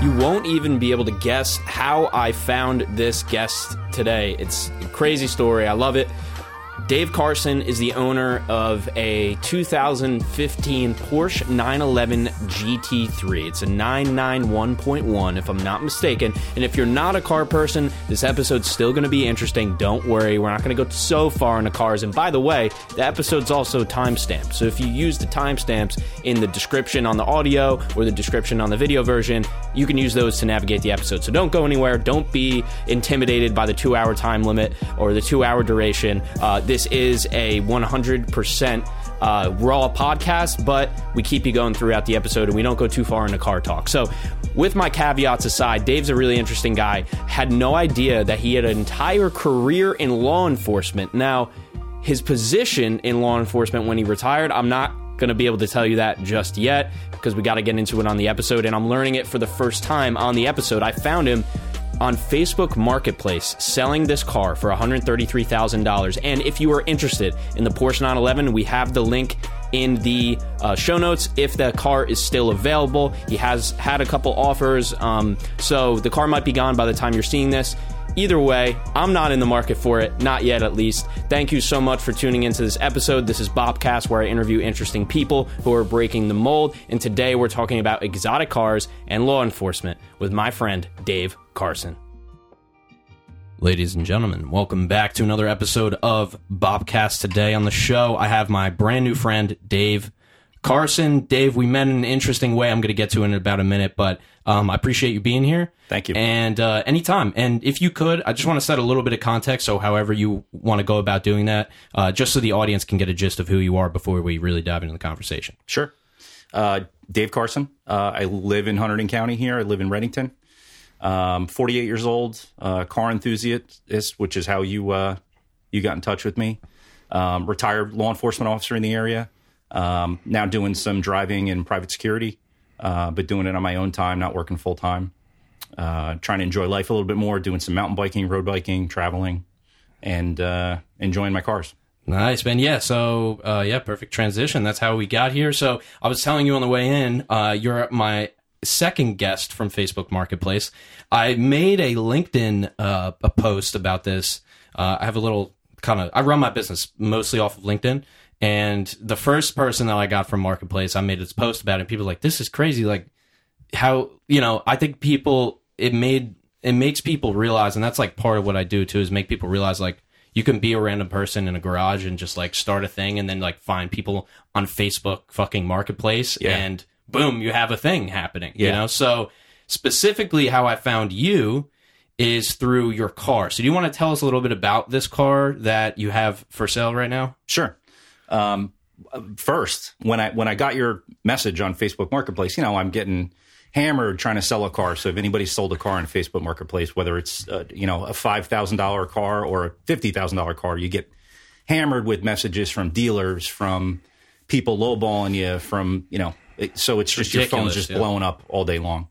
You won't even be able to guess how I found this guest today. It's a crazy story. I love it. Dave Carson is the owner of a 2015 Porsche 911 GT3. It's a 991.1, if I'm not mistaken. And if you're not a car person, this episode's still going to be interesting. Don't worry, we're not going to go so far into cars. And by the way, the episode's also timestamped. So if you use the timestamps in the description on the audio or the description on the video version, you can use those to navigate the episode. So don't go anywhere. Don't be intimidated by the two hour time limit or the two hour duration. Uh, this is a 100% uh, raw podcast, but we keep you going throughout the episode and we don't go too far into car talk. So, with my caveats aside, Dave's a really interesting guy. Had no idea that he had an entire career in law enforcement. Now, his position in law enforcement when he retired, I'm not going to be able to tell you that just yet because we got to get into it on the episode and I'm learning it for the first time on the episode. I found him on Facebook Marketplace selling this car for $133,000. And if you are interested in the Porsche 911, we have the link in the uh, show notes if the car is still available. He has had a couple offers, um, so the car might be gone by the time you're seeing this. Either way, I'm not in the market for it, not yet at least. Thank you so much for tuning into this episode. This is Bobcast, where I interview interesting people who are breaking the mold. And today we're talking about exotic cars and law enforcement with my friend Dave Carson. Ladies and gentlemen, welcome back to another episode of Bobcast. Today on the show, I have my brand new friend Dave Carson. Dave, we met in an interesting way. I'm going to get to in about a minute, but um, I appreciate you being here. Thank you. And uh, anytime. And if you could, I just want to set a little bit of context. So, however you want to go about doing that, uh, just so the audience can get a gist of who you are before we really dive into the conversation. Sure. Uh, Dave Carson. Uh, I live in Hunterdon County here. I live in Readington. Um, 48 years old, uh, car enthusiast, which is how you uh, you got in touch with me. Um, retired law enforcement officer in the area. Um, now doing some driving and private security, uh, but doing it on my own time, not working full time. Uh, trying to enjoy life a little bit more, doing some mountain biking, road biking, traveling, and uh, enjoying my cars. Nice, man. Yeah. So, uh, yeah, perfect transition. That's how we got here. So, I was telling you on the way in, uh, you're my second guest from Facebook Marketplace. I made a LinkedIn uh, a post about this. Uh, I have a little kind of I run my business mostly off of LinkedIn, and the first person that I got from Marketplace, I made this post about it. people were like, "This is crazy!" Like how you know? I think people it made it makes people realize, and that's like part of what I do too, is make people realize like you can be a random person in a garage and just like start a thing and then like find people on Facebook fucking marketplace Yeah. and boom, you have a thing happening. You know? So specifically how I found you is through your car. So do you want to tell us a little bit about this car that you have for sale right now? Sure. Um, first, when I when I got your message on Facebook Marketplace, you know, I'm getting hammered trying to sell a car. So if anybody sold a car on Facebook Marketplace, whether it's uh, you know a five thousand dollar car or a fifty thousand dollar car, you get hammered with messages from dealers, from people lowballing you, from you know. It, so it's just your phone's just yeah. blowing up all day long.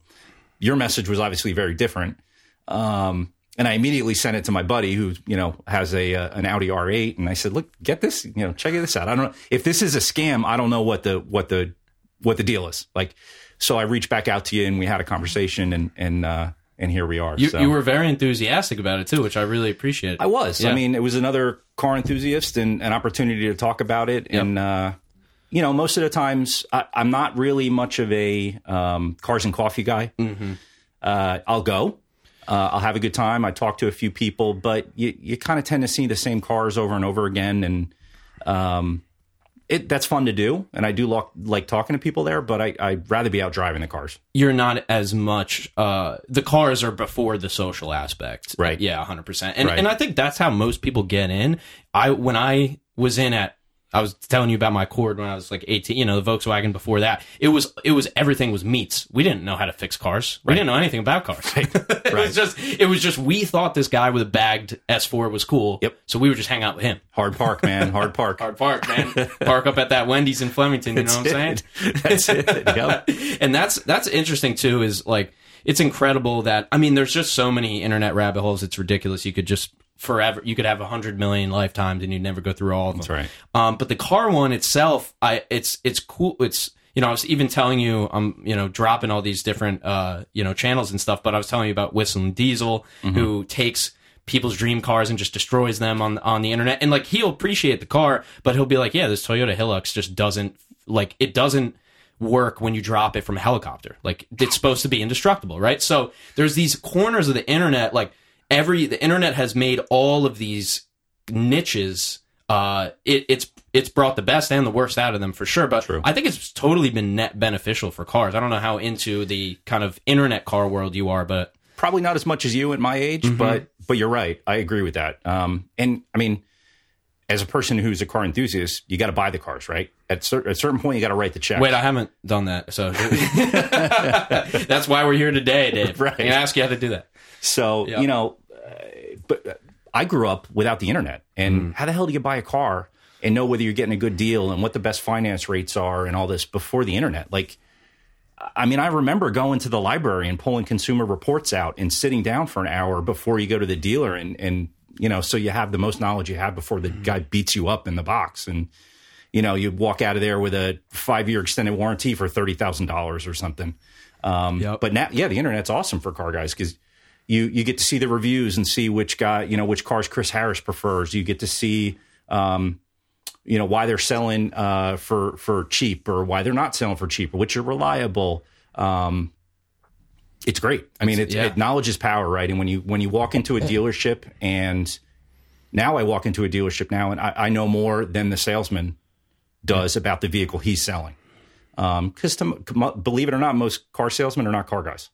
Your message was obviously very different. Um, and I immediately sent it to my buddy who, you know, has a uh, an Audi R8, and I said, "Look, get this, you know, check this out. I don't know if this is a scam. I don't know what the what the what the deal is. Like, so I reached back out to you, and we had a conversation, and and uh, and here we are. You, so. you were very enthusiastic about it too, which I really appreciate. I was. Yeah. I mean, it was another car enthusiast and an opportunity to talk about it. And, uh, you know, most of the times I, I'm not really much of a um, cars and coffee guy. Mm-hmm. Uh, I'll go. Uh, I'll have a good time. I talk to a few people, but you, you kind of tend to see the same cars over and over again. And um, it that's fun to do. And I do lo- like talking to people there, but I, I'd rather be out driving the cars. you're not as much uh the cars are before the social aspect Right. yeah 100% and Right. and i think that's how most people get in i when i was in at I was telling you about my Accord when I was like 18, you know, the Volkswagen before that. It was, it was, everything was meats. We didn't know how to fix cars. We didn't know anything about cars. it was just, it was just, we thought this guy with a bagged S4 was cool. Yep. So we would just hang out with him. Hard park, man. Hard park. Hard park, man. park up at that Wendy's in Flemington, you know what I'm saying? That's it. Yep. and that's that's interesting too is like it's incredible that i mean there's just so many internet rabbit holes it's ridiculous you could just forever you could have a hundred million lifetimes and you'd never go through all of them That's right. um, but the car one itself i it's it's cool it's you know, I was even telling you, I'm, you know, dropping all these different, uh, you know, channels and stuff, but I was telling you about WhistlinDiesel, who takes people's dream cars and just destroys them on on the internet. And like he'll appreciate the car, but he'll be like, yeah, this Toyota Hilux just doesn't like it doesn't work when you drop it from a helicopter. Like it's supposed to be indestructible, right? So there's these corners of the internet like every the internet has made all of these niches uh it, it's it's brought the best and the worst out of them for sure but True. i think it's totally been net beneficial for cars i don't know how into the kind of internet car world you are but probably not as much as you at my age, Mm-hmm. but but you're right. I agree with that. Um, and I mean, as a person who's a car enthusiast, you got to buy the cars, right? At, cer- at a certain point, you got to write the check. Wait, I haven't done that. So that's why we're here today, Dave. Right. Gonna ask you how to do that. So you know, uh, but uh, I grew up without the internet, and Mm. how the hell do you buy a car and know whether you're getting a good deal and what the best finance rates are and all this before the internet? Like, I mean, I remember going to the library and pulling consumer reports out and sitting down for an hour before you go to the dealer, and and you know, so you have the most knowledge you have before the guy beats you up in the box and. You know, you walk out of there with a five-year extended warranty for thirty thousand dollars or something. Um, Yep. But now, yeah, the internet's awesome for car guys because you you get to see the reviews and see which guy you know which cars Chris Harris prefers. You get to see um, you know why they're selling uh, for for cheap or why they're not selling for cheap or which are reliable. Um, it's great. I mean, it's, yeah. it, knowledge is power, right? And when you when you walk into a dealership and now I walk into a dealership now and I, I know more than the salesman does about the vehicle he's selling. Because believe it or not, most car salesmen are not car guys.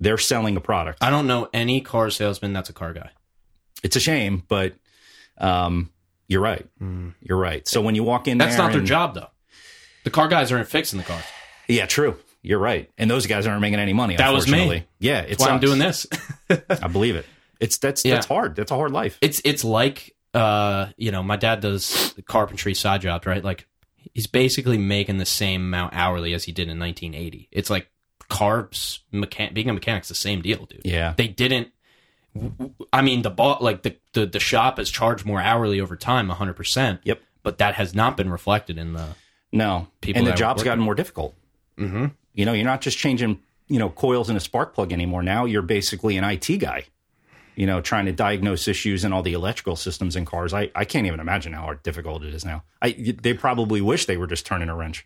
They're selling a product. I don't know any car salesman that's a car guy. It's a shame, but um, you're right. You're right. So when you walk in. That's not their and- job though. The car guys aren't fixing the cars. Yeah, true. You're right. And those guys aren't making any money. That was me. Yeah, it's That's why I'm doing this. I believe it. It's that's Yeah. that's hard. That's a hard life. it's it's like uh you know my dad does carpentry side jobs right like he's basically making the same amount hourly as he did in 1980 it's like cars mechan- being a mechanic's the same deal dude Yeah. they didn't i mean the ball like the, the the shop has charged more hourly over time 100% Yep. but that has not been reflected in the No, People and the job's gotten more difficult. Mm-hmm. You know, you're not just changing you know coils in a spark plug anymore. Now you're basically an IT guy. You know, trying to diagnose issues in all the electrical systems in cars. I, I can't even imagine how hard, difficult it is now. I they probably wish they were just turning a wrench.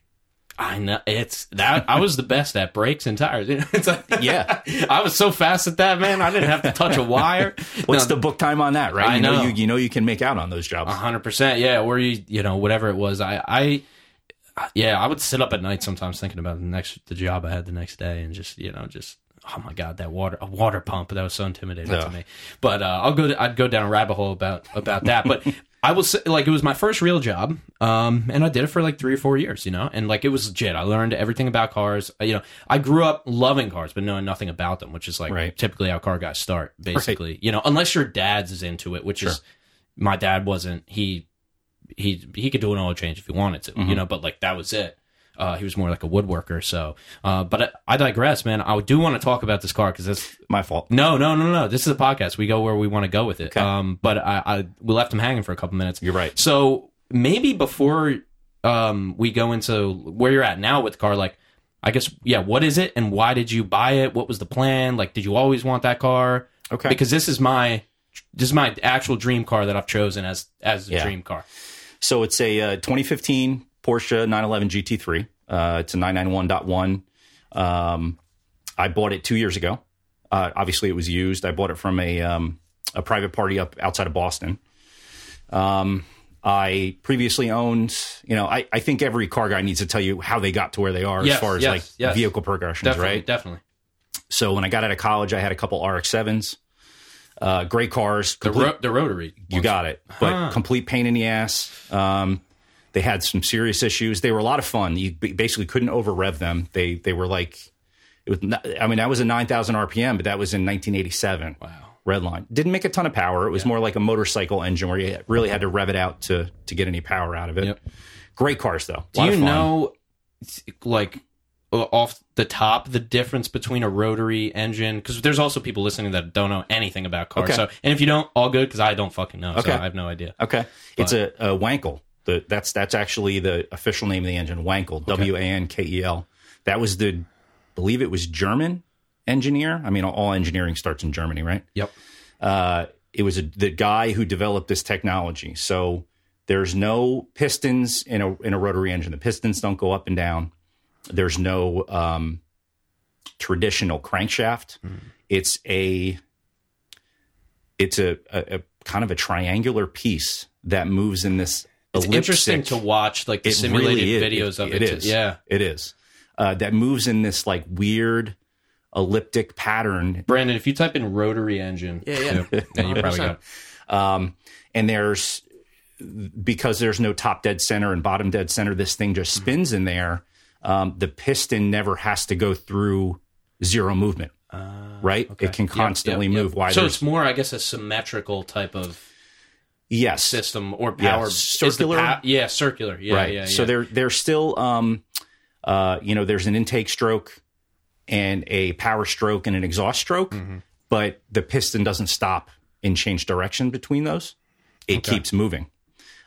I know it's that I was the best at brakes and tires. It's like, Yeah. I was so fast at that, man. I didn't have to touch a wire. What's No, the book time on that? Right? I you know. know. you you know you can make out on those jobs. A hundred percent, yeah. Or you, you know, whatever it was. I, I, yeah, I would sit up at night sometimes thinking about the next, the job I had the next day, and just, you know, just, oh my god, that water, a water pump, that was so intimidating Yeah. to me. But uh, I'll go, I'd go down a rabbit hole about about that. But I will say, like, it was my first real job, um, and I did it for like three or four years, you know, and like it was legit. I learned everything about cars. You know, I grew up loving cars, but knowing nothing about them, which is like Right. typically how car guys start, basically. You know, unless your dad's is into it, which is my dad wasn't. He he he could do an oil change if he wanted to, Mm-hmm. you know, but like that was it. Uh, he was more like a woodworker. So, uh, but I, I digress, man. I do want to talk about this car because that's My fault. no, no, no, no. This is a podcast. We go where we want to go with it. Okay. Um, but I, I we left him hanging for a couple minutes. You're right. So maybe before um we go into where you're at now with the car, like I guess yeah, what is it and why did you buy it? What was the plan? Like, did you always want that car? Okay. Because this is my this is my actual dream car that I've chosen as as a Yeah. dream car. So it's a uh, 2015 Porsche 911 GT3. Uh, it's a 991.1. Um, I bought it two years ago. Uh, obviously, it was used. I bought it from a um, a private party up outside of Boston. Um, I previously owned, you know, I, I think every car guy needs to tell you how they got to where they are Yes, as far as yes, like yes. vehicle progressions, Definitely, right? definitely. So when I got out of college, I had a couple RX-7s, uh, great cars. The ro- the rotary. you got it. But Huh. complete pain in the ass. Um, they had some serious issues. They were a lot of fun. You basically couldn't over rev them. They they were like, it was. Not, I mean, that was a nine thousand RPM, but that was in 1987. Wow. Redline didn't make a ton of power. It was more like a motorcycle engine where you really had to rev it out to to get any power out of it. Yep. Great cars though. Do you know, like, off the top, the difference between a rotary engine? Because there's also people listening that don't know anything about cars. Okay. So, and if you don't, all good, because I don't fucking know. Okay. So I have no idea. Okay, it's a, a Wankel. The, that's that's actually the official name of the engine, Wankel, W A N K E L. That was the, believe it was German engineer. I mean, all engineering starts in Germany, right? Yep. Uh, it was a, the guy who developed this technology. So there's no pistons in a in a rotary engine. The pistons don't go up and down. There's no um, traditional crankshaft. It's a it's a, a, a kind of a triangular piece that moves in this. It's interesting to watch like the It simulated really is. videos of it. It to- Yeah. It is. Uh, that moves in this like weird elliptic pattern. Brandon, if you type in rotary engine, Yeah, yeah. then you probably got. Um, and there's because there's no top dead center and bottom dead center, this thing just spins in there. Um, the piston never has to go through zero movement. right? It can constantly Yep, yep. move. Why So it's more, I guess, a symmetrical type of yes, system or power. The circular. pa- yeah, circular. Yeah, right. yeah, yeah. So they're they're still um uh you know there's an intake stroke and a power stroke and an exhaust stroke, Mm-hmm. but the piston doesn't stop and change direction between those. It keeps moving.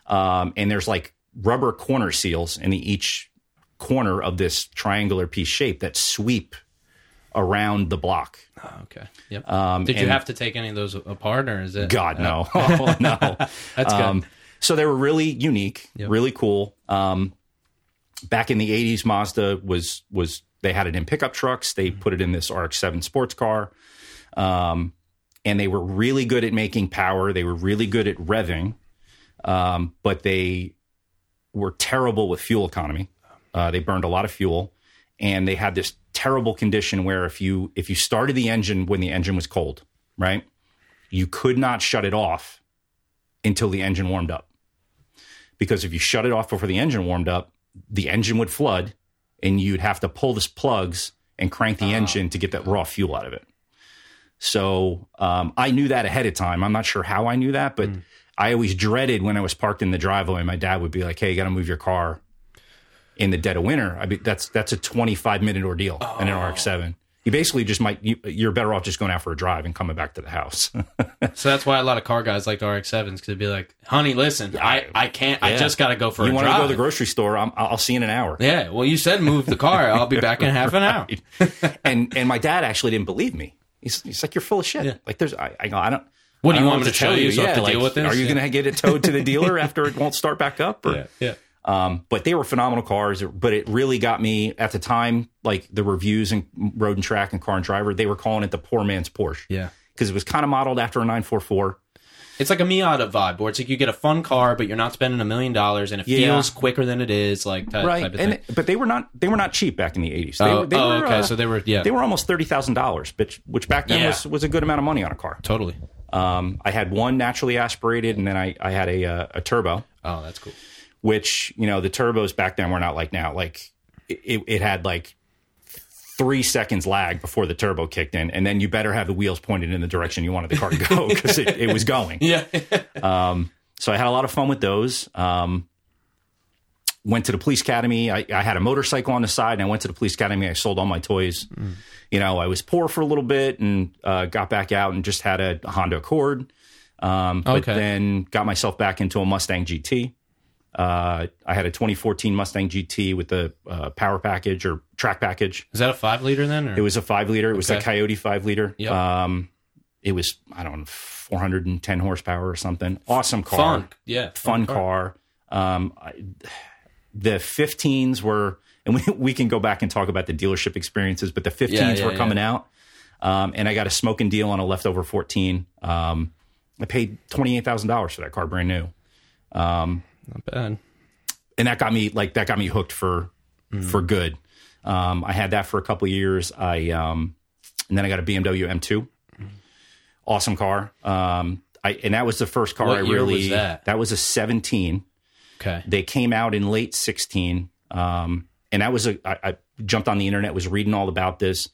Um and there's like rubber corner seals in the, each corner of this triangular piece shape that sweep around the block. Oh, okay. Yep. Um, Did you have to take any of those apart, or is it? God no, oh, no. That's good. Um, so they were really unique, really cool. Um, back in the '80s, Mazda was was they had it in pickup trucks. They put it in this RX-7 sports car, um, and they were really good at making power. They were really good at revving, um, but they were terrible with fuel economy. Uh, they burned a lot of fuel, and they had this terrible condition where if you if you started the engine when the engine was cold, right, you could not shut it off until the engine warmed up. Because if you shut it off before the engine warmed up, the engine would flood, and you'd have to pull the plugs and crank the engine to get that raw fuel out of it. So um, I knew that ahead of time. I'm not sure how I knew that, but I always dreaded when I was parked in the driveway. My dad would be like, "Hey, you got to move your car in the dead of winter." I mean, that's that's a 25 minute ordeal in an RX-7. You basically just might you, you're better off just going out for a drive and coming back to the house. So that's why a lot of car guys like the RX-7s because they'd be like, "Honey, listen, I, I can't. I just got to go for you a want to drive." go to the grocery store? I'm, I'll see you in an hour. yeah. Well, you said move the car. I'll be back in half an hour. and and my dad actually didn't believe me. He's, he's like, "You're full of shit." Yeah. Like, there's I, I go, I don't. What do you want me to tell you so I have to like, deal with this? Are you Yeah. going to get it towed to the dealer after it won't start back up? Or, Yeah. Yeah. Um, but they were phenomenal cars. But it really got me at the time. Like the reviews and Road and Track and Car and Driver, they were calling it the poor man's Porsche. Yeah. because it was kind of modeled after a 944. It's like a Miata vibe, where it's like you get a fun car, but you're not spending a million dollars, and it Yeah. feels quicker than it is, like type, right type of and thing. but they were not they were not cheap back in the 80s they Oh, were, they oh, were, okay. uh, so they were, yeah, they were almost $30,000 which which back then Yeah. was was a good amount of money on a car totally. um, I had one naturally aspirated and then I, I had a, uh, a turbo Oh, that's cool. Which you know the turbos back then were not like now like it, it had like three seconds lag before the turbo kicked in and then you better have the wheels pointed in the direction you wanted the car to go because it, it was going Yeah. so I had a lot of fun with those. Um, went to the police academy. I, I had a motorcycle on the side, and I went to the police academy. I sold all my toys. You know, I was poor for a little bit, and uh, got back out and just had a Honda Accord. Um, but Okay. then got myself back into a Mustang GT. Uh, I had a 2014 Mustang GT with the uh, power package or track package. Is that a five liter then? Or? It was a five liter. It was Okay. a Coyote five liter. Yep. Um, it was I don't know 410 horsepower or something. Awesome car fun. Yeah. fun car. Um, I, the 15s were, and we, we can go back and talk about the dealership experiences, but the 15s Yeah, yeah, were coming out. Um, and I got a smoking deal on a leftover 14. Um, I paid $28,000 for that car brand new. Not bad. And that got me like, that got me hooked for, for good. Um, I had that for a couple of years. I, um, and then I got a BMW M2. Awesome car. Um, I, and that was the first car What I year was really, that? was a 17. Okay. They came out in late 16. Um, and that was a, I, I jumped on the internet, was reading all about this.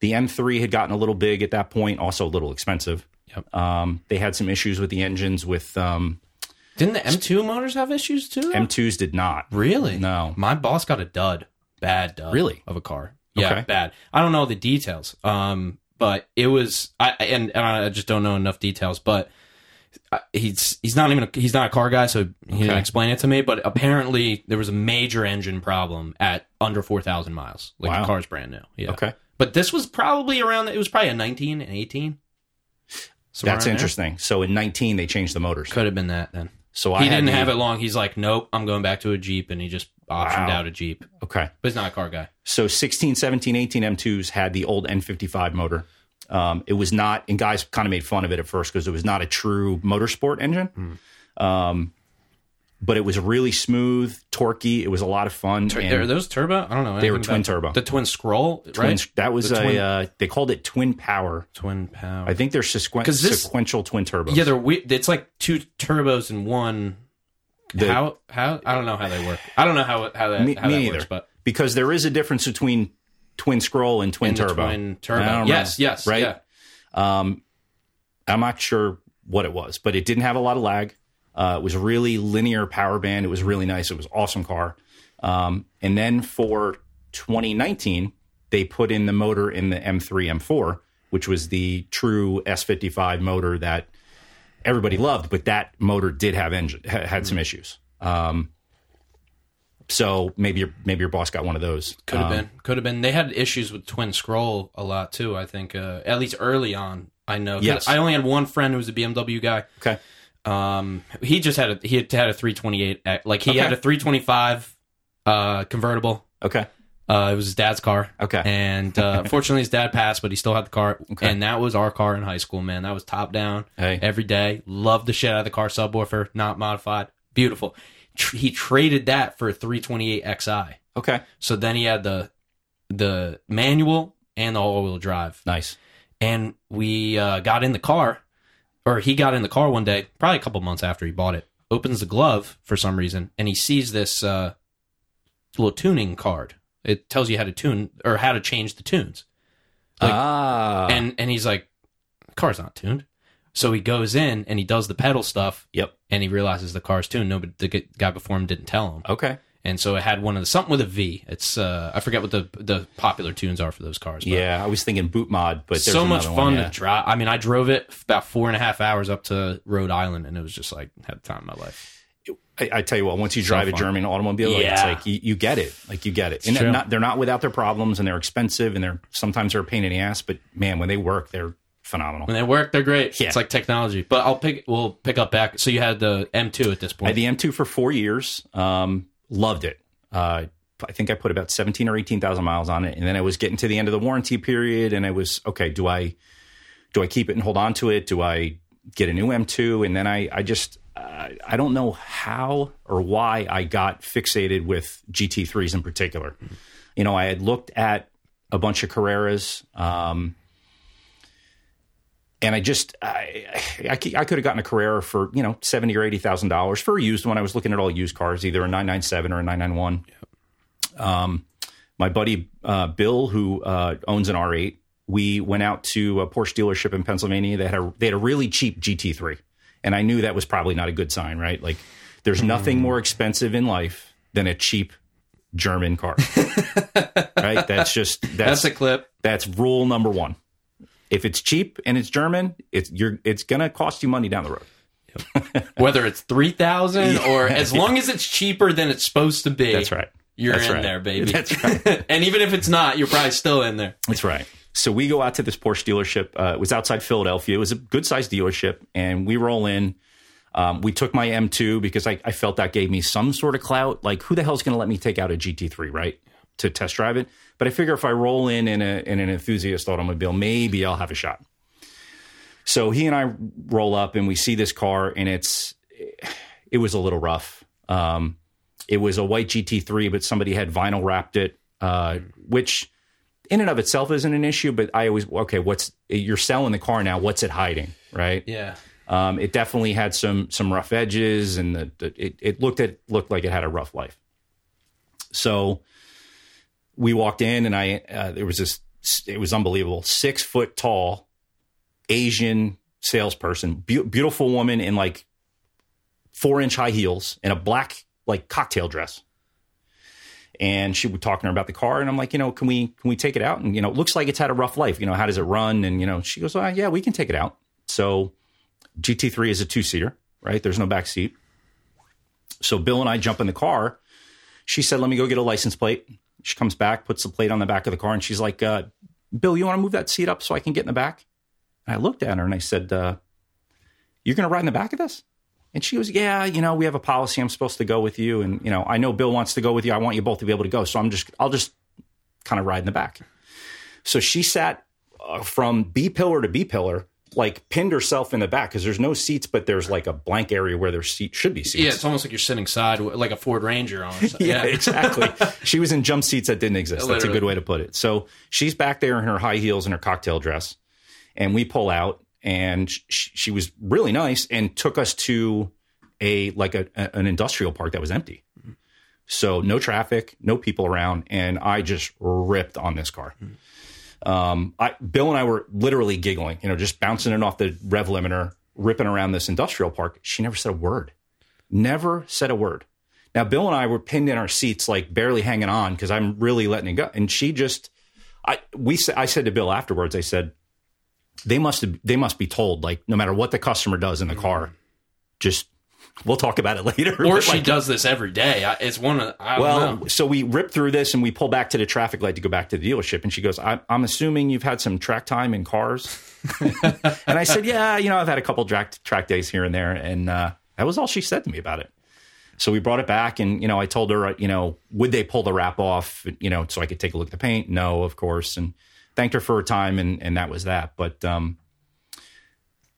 The M3 had gotten a little big at that point, also a little expensive. Yep. Um, they had some issues with the engines with um, Didn't the M2 motors have issues too? M2s did not. really? No. My boss got a dud, bad dud, Really? of a car. Yeah, Okay. bad. I don't know the details. Um, but it was I and, and I just don't know enough details. But uh, he's he's not even a, he's not a car guy, so he didn't Okay. explain it to me. But apparently, there was a major engine problem at under four thousand miles. Like Wow. the car's brand new. Yeah. Okay. But this was probably around. It was probably a nineteen and eighteen. That's around there. interesting. So in 19, they changed the motors. Could have been that then. So I he didn't have it long. He's like, nope, I'm going back to a Jeep, and he just optioned Wow. out a Jeep. Okay. But he's not a car guy. So 16, 17, 18 M2s had the old N55 motor. Um, it was not, and guys kind of made fun of it at first because it was not a true motorsport engine. Um, but it was really smooth, torquey. It was a lot of fun. and Are those turbo? I don't know. They were twin turbo. The twin scroll, twin, right? That was The a, twin- uh, they called it twin power. Twin power. I think they're sequen- this- sequential twin turbos. Yeah, they're we- It's like two turbos in one. The- how how I don't know how they work. I don't know how how that me, how me that neither. works, but because there is a difference between twin scroll and twin in the turbo. twin turbo. Yes, know, yes, right? yeah. Um, I'm not sure what it was, but it didn't have a lot of lag. Uh, it was a really linear power band. It was really nice. It was awesome car. Um, and then for 2019, they put in the motor in the M3 M4, which was the true S55 motor that everybody loved, but that motor did have engine ha- had some issues. Um, so maybe your maybe your boss got one of those. Could have Um, been. Could have been. They had issues with twin scroll a lot too. I think uh, at least early on. I know. Yes. I only had one friend who was a BMW guy. Okay. Um, he just had a he had had a 328. uh, Like he Okay. had a 325 uh, convertible. Okay. Uh, it was his dad's car. Okay. And uh, fortunately, his dad passed, but he still had the car. Okay. And that was our car in high school, man. That was top down Hey. every day. Loved the shit out of the car subwoofer, not modified. Beautiful. Tr- he traded that for a 328 Xi. Okay. So then he had the the manual and the all wheel drive. Nice. And we uh, got in the car, or he got in the car one day, probably a couple months after he bought it. Opens the glove for some reason, and he sees this uh, little tuning card. It tells you how to tune or how to change the tunes. Like- ah. And and he's like, the car's not tuned. So he goes in and he does the pedal stuff, yep. and he realizes the car's tuned. Nobody, the guy before him didn't tell him, Okay. And so it had one of the something with a V. It's uh, I forget what the the popular tunes are for those cars. but Yeah, I was thinking boot mod, but so much fun one, to drive. I mean, I drove it about four and a half hours up to Rhode Island, and it was just like had the time of my life. I, I tell you what, once you drive a. German automobile, Yeah. like you, you get it, like you get it, and they're not they're not without their problems, and they're expensive, and they're sometimes they're a pain in the ass, but man, when they work, they're phenomenal. When they work, they're great. Yeah. It's like technology. But I'll pick. We'll pick up back. So you had the M2 at this I point. had the M2 for four years, um, loved it. Uh, I think I put about seventeen or eighteen thousand miles on it, and then I was getting to the end of the warranty period, and I was okay. Do I do I keep it and hold on to it? Do I get a new M2? And then I I just uh, I don't know how or why I got fixated with GT3s in particular. You know, I had looked at a bunch of Carreras. Um, and I just I, I, I could have gotten a Carrera for you know seventy or eighty thousand dollars for a used one. I was looking at all used cars, either a nine nine seven or a nine nine one. Um, my buddy uh, Bill, who uh, owns an R eight, we went out to a Porsche dealership in Pennsylvania. They had a they had a really cheap GT three, and I knew that was probably not a good sign, right? Like, there's nothing more expensive in life than a cheap German car, right? That's just That's that's a clip. that's rule number one. If it's cheap and it's German, it's you're it's gonna cost you money down the road. Whether it's three thousand or as long as it's cheaper than it's supposed to be. That's right. You're That's in right. there, baby. That's right. and even if it's not, you're probably still in there. That's right. So we go out to this Porsche dealership. Uh, it was outside Philadelphia. It was a good sized dealership, and we roll in. Um, we took my M2 because I, I felt that gave me some sort of clout. Like, who the hell's going to let me take out a GT3, right, to test drive it? But I figure if I roll in in, a, in an enthusiast automobile, maybe I'll have a shot. So he and I roll up, and we see this car, and it's it was a little rough. Um, it was a white GT3, but somebody had vinyl wrapped it, uh, which in and of itself isn't an issue. But I always okay, what's you're selling the car now? What's it hiding, right? Yeah. Um, it definitely had some some rough edges, and the, the, it it looked at looked like it had a rough life. So we walked in, and I uh, there was this. It was unbelievable. Six foot tall Asian salesperson, Beau beautiful woman in like four inch high heels and a black like cocktail dress. And she was talking to her about the car, and I'm like, you know, can we can we take it out? And you know, it looks like it's had a rough life. You know, how does it run? And you know, she goes, oh, yeah, we can take it out. So GT3 is a two seater, right? There's no back seat. So Bill and I jump in the car. She said, "Let me go get a license plate." She comes back, puts the plate on the back of the car, and she's like, uh, "Bill, you want to move that seat up so I can get in the back?" And I looked at her and I said, uh, "You're going to ride in the back of this?" And she goes, "Yeah, you know, we have a policy. I'm supposed to go with you, and you know, I know Bill wants to go with you. I want you both to be able to go, so I'm just, I'll just kind of ride in the back." So she sat uh, from B pillar to B pillar, like pinned herself in the back because there's no seats, but there's like a blank area where there seat should be seats. Yeah, it's almost like you're sitting side like a Ford Ranger on. yeah, exactly. she was in jump seats that didn't exist. That's a good way to put it. So she's back there in her high heels and her cocktail dress, and we pull out, and she, she was really nice and took us to a like a, an industrial park that was empty. So no traffic, no people around, and I just ripped on this car. Mm-hmm. Um, I, Bill and I were literally giggling, you know, just bouncing it off the rev limiter, ripping around this industrial park. She never said a word. Never said a word. Now, Bill and I were pinned in our seats, like barely hanging on because I'm really letting it go. And she just, I we I said to Bill afterwards, I said, they must have, they must be told, like, no matter what the customer does in the car, just we'll talk about it later. Or she like, does this every day. It's one of well, know. so we rip through this and we pull back to the traffic light to go back to the dealership, and she goes, I, "I'm assuming you've had some track time in cars." and I said, "Yeah, you know, I've had a couple track track days here and there," and uh, that was all she said to me about it. So we brought it back, and you know, I told her, you know, would they pull the wrap off, you know, so I could take a look at the paint? No, of course, and thanked her for her time, and and that was that. But um,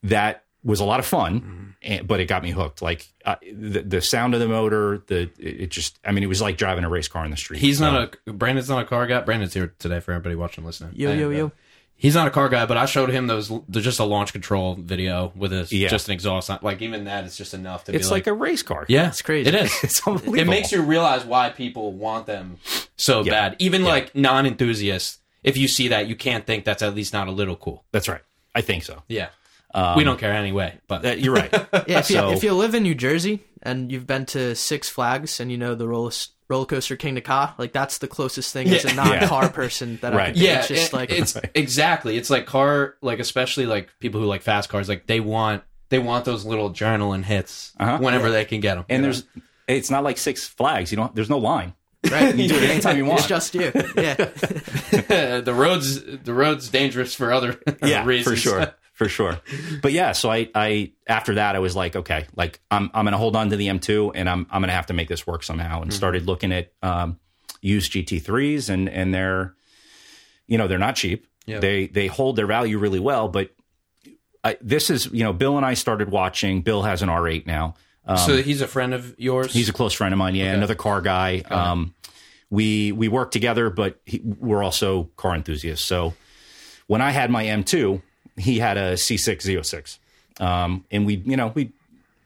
that was a lot of fun, mm-hmm. and, but it got me hooked. Like uh, the, the sound of the motor, the it just I mean it was like driving a race car in the street. He's so. not a Brandon's not a car guy. Brandon's here today for everybody watching, and listening. Yo yo yo. He's not a car guy, but I showed him those the just a launch control video with a, yeah. just an exhaust. Like even that is just enough to. It's like, like, a race car. Yeah, it's crazy. It is. it's unbelievable. It makes you realize why people want them so yeah. bad. Even yeah. like non enthusiasts, if you see that, you can't think that's at least not a little cool. That's right. I think so. Yeah. Um, we don't care anyway, but uh, you're right. yeah, if you, if you live in New Jersey and you've been to Six Flags and you know the roller, roller coaster Kingda Ka, like that's the closest thing yeah. as a non-car yeah. person that right. I could yeah, it's just it, like it's exactly. It's like car, like especially like people who like fast cars, like they want they want those little adrenaline hits uh-huh. whenever yeah. they can get them. And there's, know? it's not like Six Flags. You don't. There's no line. Right, you can do it anytime you want. It's just you. Yeah. the roads, the roads dangerous for other yeah, reasons. for sure for sure. But yeah, so I, I after that I was like, okay, like I'm I'm gonna hold on to the M2 and I'm I'm gonna have to make this work somehow. And mm-hmm. started looking at um, used GT3s and and they're you know they're not cheap. Yeah. They they hold their value really well, but I, this is you know Bill and I started watching. Bill has an R8 now. Um, so he's a friend of yours. He's a close friend of mine. Yeah, okay. another car guy. Um, we we work together, but he, we're also car enthusiasts. So when I had my M2, he had a C6 Z06. Um, and we, you know, we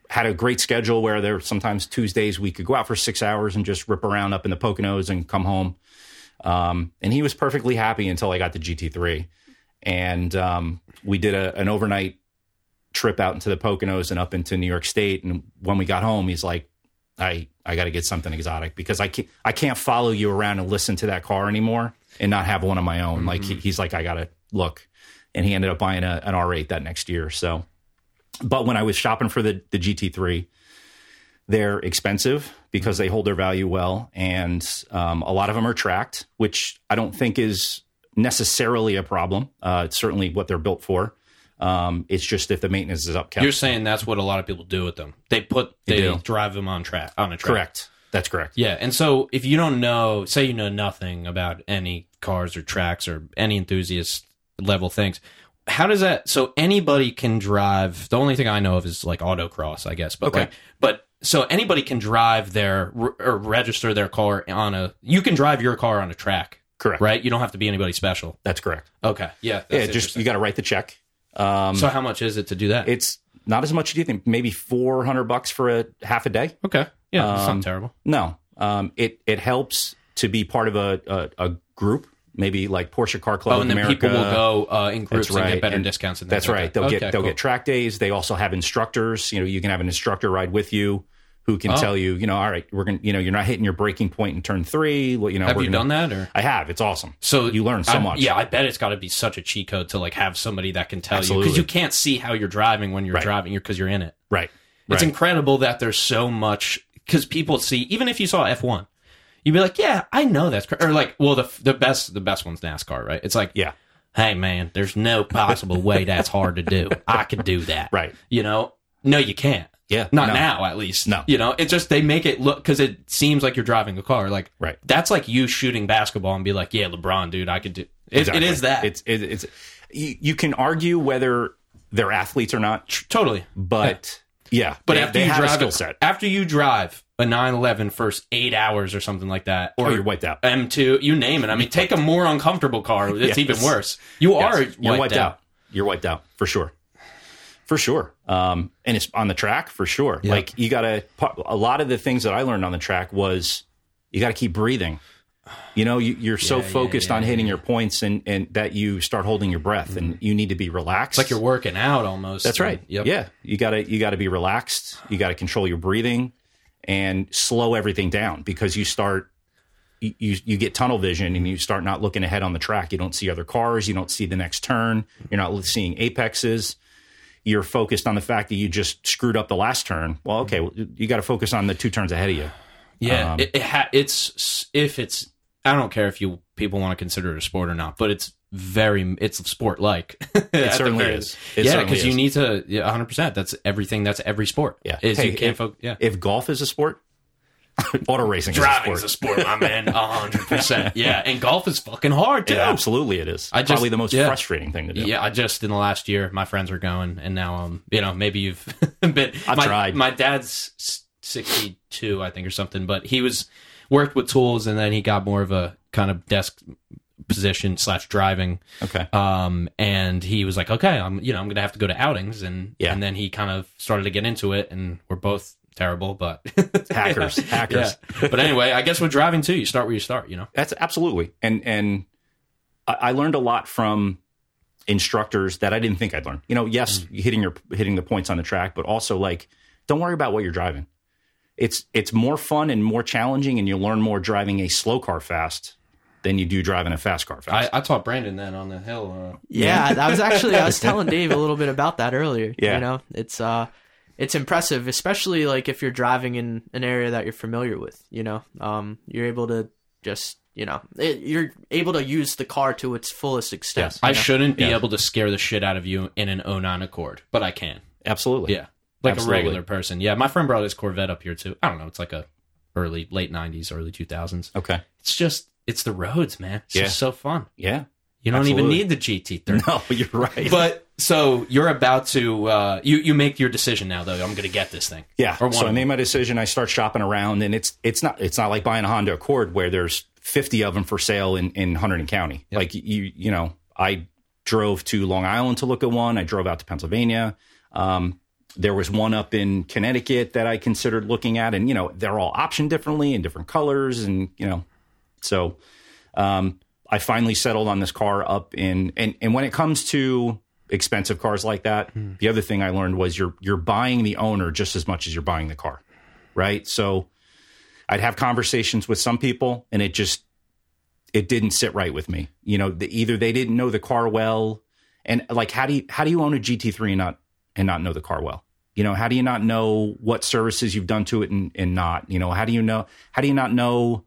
had a great schedule where there were sometimes Tuesdays we could go out for six hours and just rip around up in the Poconos and come home. Um, and he was perfectly happy until I got the GT3. And um, we did a, an overnight trip out into the Poconos and up into New York State. And when we got home, he's like, I, I got to get something exotic because I can't, I can't follow you around and listen to that car anymore and not have one of my own. Mm-hmm. Like he, he's like, I got to look and he ended up buying a, an R8 that next year. So, but when I was shopping for the the GT3, they're expensive because they hold their value well, and um, a lot of them are tracked, which I don't think is necessarily a problem. Uh, it's certainly what they're built for. Um, it's just if the maintenance is up. You're saying that's what a lot of people do with them. They put they, they drive them on track on a track. Correct. That's correct. Yeah, and so if you don't know, say you know nothing about any cars or tracks or any enthusiast level things. How does that? So anybody can drive. The only thing I know of is like autocross, I guess. But okay. like, but so anybody can drive their or register their car on a. You can drive your car on a track. Correct. Right. You don't have to be anybody special. That's correct. Okay. Yeah. Yeah. Just you got to write the check. Um, so how much is it to do that? It's not as much as you think. Maybe four hundred bucks for a half a day. Okay. Yeah. Um, not terrible. No. Um, it it helps to be part of a, a, a group maybe like Porsche Car Club oh, and then America. people will go uh, in groups right. and get better and discounts. that's right. They'll okay, get they'll cool. get track days. They also have instructors. You know, you can have an instructor ride with you who can tell you, you know, all right, we're gonna, you know, you're not hitting your braking point in turn three. Well, you know, Have you gonna- done that or? I have. It's awesome. So you learn so I- much. Yeah, I bet it's got to be such a cheat code to like have somebody that can tell you because you can't see how you're driving when you're Right. driving because you're in it. Right. It's right. incredible that there's so much because people see even if you saw F1, you'd be like, yeah, I know that's cr-. or like, well, the the best the best one's NASCAR, right? It's like, yeah. hey man, there's no possible way that's hard to do. I could do that, Right. You know, no, you can't. Yeah. Not No. now, at least. No. You know, it's just they make it look because it seems like you're driving a car. Like, Right. That's like you shooting basketball and be like, yeah, LeBron, dude, I could do. It, Exactly. it is that. It's it, it's you, you can argue whether they're athletes or not, totally. but yeah, But they, after they you drive a skill set. after you drive a 911 first eight hours or something like that, or Oh, you're wiped out. M2, you name it. I mean, take a more uncomfortable car. It's Yes. even worse. You are Yes. you're wiped out. You're wiped out for sure, for sure. Um, and it's on the track for sure. Like you got to. A lot of the things that I learned on the track was you got to keep breathing. You know, you, you're so yeah, focused yeah, on hitting your points and, and that you start holding your breath and you need to be relaxed. It's like you're working out almost. That's right. Yep. Yeah, you gotta you gotta be relaxed. You gotta control your breathing and slow everything down because you start you, you get tunnel vision and you start not looking ahead on the track. You don't see other cars. You don't see the next turn. You're not seeing apexes. You're focused on the fact that you just screwed up the last turn. Well, okay, well, you got to focus on the two turns ahead of you. Yeah. Um, it, it ha- it's if it's. I don't care if you people want to consider it a sport or not, but it's very it's sport like. It certainly is. It yeah, because you need to. Yeah, 100. percent That's everything. That's every sport. Yeah. is Hey, you can't if- focus. Yeah. If golf is a sport, auto racing Driving's is a a sport. sport, my man. hundred percent. Yeah, and golf is fucking hard too. Yeah, absolutely, it is. I just- Probably the most yeah. frustrating thing to do. Yeah, I just in the last year, my friends are going, and now um, you know, maybe you've been. I've my, tried. My dad's sixty-two, I think, or something, but he was worked with tools, and then he got more of a kind of desk position slash driving. Okay. Um, and he was like, okay, I'm, you know, I'm gonna have to go to outings, and Yeah. and then he kind of started to get into it, and we're both terrible, but Hackers, hackers. Yeah. But anyway, I guess with driving too, you start where you start, you know. That's absolutely, and and I, I learned a lot from instructors that I didn't think I'd learn. You know, yes, hitting your hitting the points on the track, but also like, don't worry about what you're driving. It's it's more fun and more challenging, and you learn more driving a slow car fast than you do driving a fast car fast. I, I taught Brandon that on the hill. Uh, Yeah, I was actually I was telling Dave a little bit about that earlier. Yeah. You know, it's uh it's impressive, especially like if you're driving in an area that you're familiar with, you know. Um you're able to just, you know, it, you're able to use the car to its fullest extent. Yes. I know? shouldn't be Yeah. able to scare the shit out of you in an 09 Accord, but I can. absolutely. Yeah. Like Absolutely. a regular person. Yeah. My friend brought his Corvette up here too. I don't know. It's like a early, late 90s, early 2000s. Okay. It's just, it's the roads, man. It's Yeah. just so fun. Yeah. You don't even need the GT30. No, you're right. But so you're about to, uh, you, you make your decision now, though. I'm going to get this thing. Yeah. Or so I made my decision. I start shopping around, and it's it's not it's not like buying a Honda Accord where there's 50 of them for sale in in Hunterdon County. Like you you know, I drove to Long Island to look at one. I drove out to Pennsylvania. Um, there was one up in Connecticut that I considered looking at, and you know, they're all optioned differently in different colors, and you know, so um, I finally settled on this car up in and and when it comes to expensive cars like that, the other thing I learned was you're you're buying the owner just as much as you're buying the car, right? So I'd have conversations with some people, and it just it didn't sit right with me. You know, the, either they didn't know the car well, and like how do you how do you own a GT3 and not and not know the car well? You know, how do you not know what services you've done to it and, and not? You know, how do you know how do you not know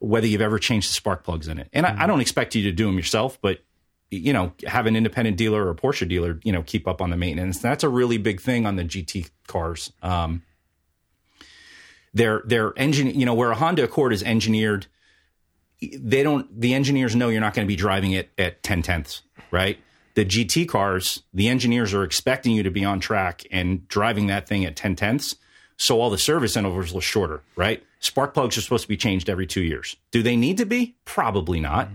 whether you've ever changed the spark plugs in it? And I, I don't expect you to do them yourself, but you know, have an independent dealer or a Porsche dealer, you know, keep up on the maintenance. That's a really big thing on the GT cars. Um, their their engine, you know, where a Honda Accord is engineered, they don't. The engineers know you're not going to be driving it at ten tenths, right? The GT cars, the engineers are expecting you to be on track and driving that thing at ten tenths. So all the service intervals are shorter, right? Spark plugs are supposed to be changed every two years. Do they need to be? Probably not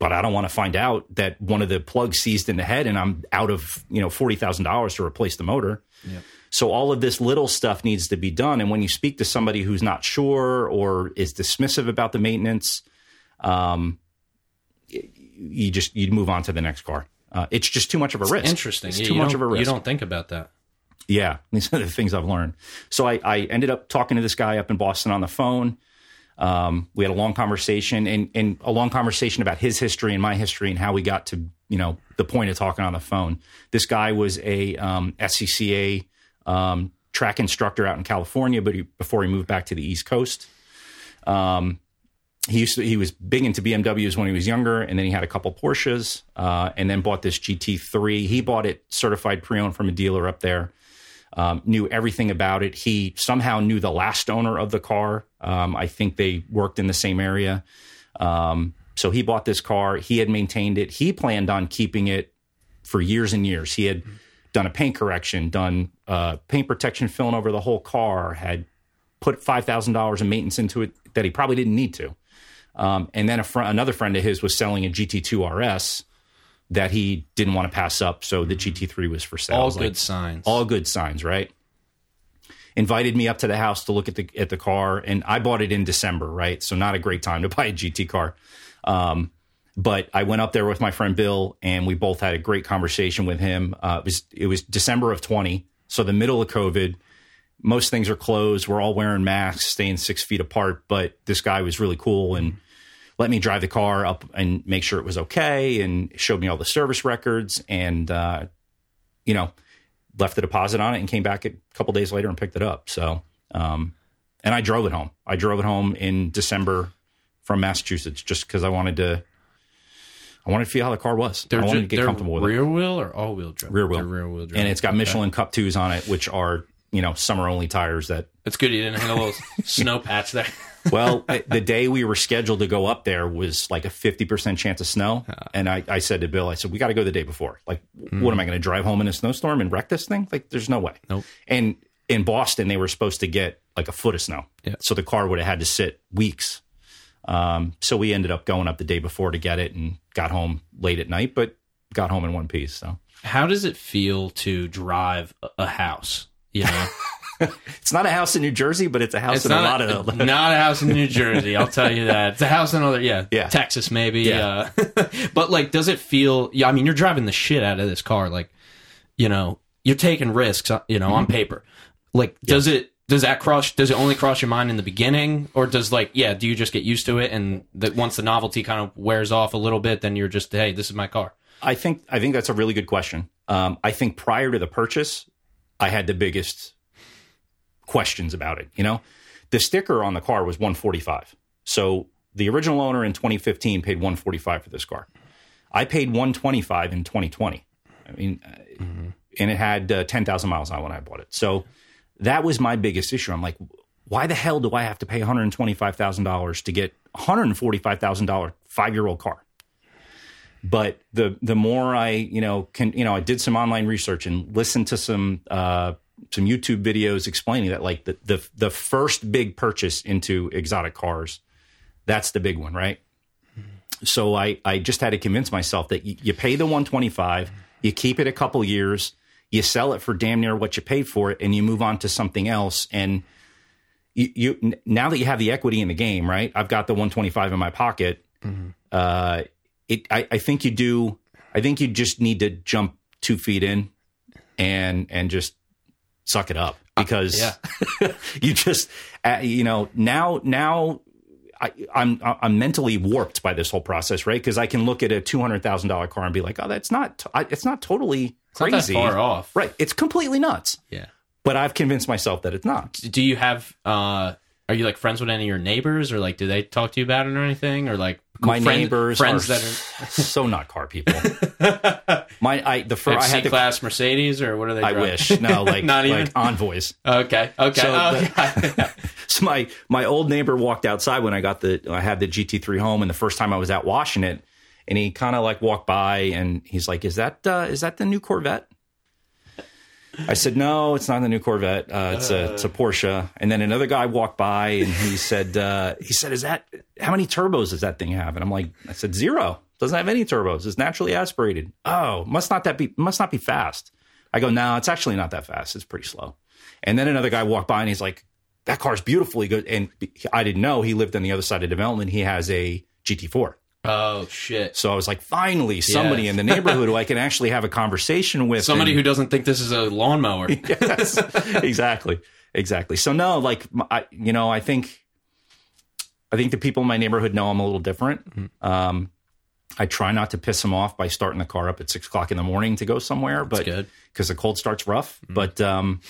but I don't want to find out that one of the plugs seized in the head and I'm out of, you know, $40,000 to replace the motor. So all of this little stuff needs to be done. And when you speak to somebody who's not sure or is dismissive about the maintenance, um, you just, you move on to the next car. Uh, it's just too much of a risk. Interesting. It's Yeah, too much of a risk. You don't think about that. Yeah, these are the things I've learned. So I, I ended up talking to this guy up in Boston on the phone. Um, we had a long conversation and, and a long conversation about his history and my history and how we got to you know the point of talking on the phone. This guy was a um, SCCA um, track instructor out in California, but he, before he moved back to the East Coast, um, he used to, he was big into BMWs when he was younger, and then he had a couple Porsches, uh, and then bought this GT3. He bought it certified pre-owned from a dealer up there. Um, knew everything about it. He somehow knew the last owner of the car. Um, I think they worked in the same area. Um, so he bought this car. He had maintained it. He planned on keeping it for years and years. He had done a paint correction, done uh, paint protection film over the whole car, had put five thousand dollars in maintenance into it that he probably didn't need to. Um, and then a fr- another friend of his was selling a GT2 RS that he didn't want to pass up, so the GT3 was for sale. All good like, signs. all good signs, right? Invited me up to the house to look at the at the car, and I bought it in December, right? So not a great time to buy a GT car. Um, but I went up there with my friend Bill, and we both had a great conversation with him. Uh, it was it was December of twenty, so the middle of COVID. Most things are closed. We're all wearing masks, staying six feet apart. But this guy was really cool and let me drive the car up and make sure it was okay, and showed me all the service records, and uh, you know, left the deposit on it and came back a couple days later and picked it up. So, um, and I drove it home. I drove it home in December from Massachusetts just because I wanted to. I wanted to feel how the car was. I wanted to get comfortable with it. rear wheel or all wheel drive? Rear wheel. They're rear wheel drive. And it's got Michelin Cup twos on it, which are you know summer only tires that It's good you didn't have a little snow patch there. Well, the day we were scheduled to go up there was like a 50% chance of snow. And I, I said to Bill, I said, we got to go the day before. Like, what am I going to drive home in a snowstorm and wreck this thing? Like, there's no way. Nope. And in Boston, they were supposed to get like a foot of snow. Yeah. So the car would have had to sit weeks. Um, so we ended up going up the day before to get it and got home late at night, but got home in one piece. So How does it feel to drive a- a house? You know, it's not a house in New Jersey, but it's a house it's in a lot of not a house in New Jersey. I'll tell you that. It's a house in other, yeah, Yeah. Texas maybe. Yeah. Uh, but like, does it feel? Yeah, I mean, you're driving the shit out of this car. Like, you know, you're taking risks. uh, You know, on paper. Like, does it? Does that cross? Does it only cross your mind in the beginning, or does like, yeah? Do you just get used to it, and that once the novelty kind of wears off a little bit, then you're just, hey, this is my car. I think I think that's a really good question. Um, I think prior to the purchase, I had the biggest questions about it. You know, the sticker on the car was 145. So the original owner in 2015 paid 145 for this car. I paid 125 in 2020. I mean, uh, and it had uh, 10,000 miles on when I bought it. So that was my biggest issue. I'm like, why the hell do I have to pay $125,000 to get $145,000 five year old car? but the the more I you know can you know I did some online research and listened to some uh, some YouTube videos explaining that like the, the the first big purchase into exotic cars, that's the big one, right? So I I just had to convince myself that you, you pay the one twenty five, you keep it a couple years, you sell it for damn near what you paid for it, and you move on to something else and. You, you n- now that you have the equity in the game, right? I've got the 125 in my pocket. Uh, it I, I think you do I think you just need to jump two feet in and and just suck it up because yeah. you just uh, you know now now I, I'm I'm mentally warped by this whole process, right? Because I can look at a two hundred thousand dollar car and be like, oh, that's not it's not totally crazy, far off. right? It's completely nuts, Yeah. but I've convinced myself that it's not. do you have uh are you like friends with any of your neighbors or like do they talk to you about it or anything or like My friend- neighbors friends are that are so not car people. My I the first I had the class Mercedes or what are they? I driving? wish no like Not even? like envoys. Okay, okay. So oh, yeah. So my my old neighbor walked outside when I got the I had the GT3 home, and the first time I was out washing it, and he kind of like walked by, and he's like, "Is that uh, is that the new Corvette?" I said, "No, it's not the new Corvette. Uh, it's a it's a Porsche." And then another guy walked by, and he said, uh, "He said, is that how many turbos does that thing have?" And I'm like, "I said zero. Doesn't have any turbos. It's naturally aspirated. Oh, must not that be must not be fast." I go, "No, it's actually not that fast. It's pretty slow." And then another guy walked by, and he's like, that car's beautiful. He goes, and I didn't know he lived on the other side of development. He has a GT4. Oh shit! So I was like, finally, somebody Yeah. in the neighborhood who I can actually have a conversation with. Somebody and- who doesn't think this is a lawnmower. yes, exactly, exactly. So no, like I, you know, I think, I think the people in my neighborhood know I'm a little different. Mm-hmm. Um, I try not to piss them off by starting the car up at six o'clock in the morning to go somewhere, but. Mm-hmm. because the cold starts rough. But um,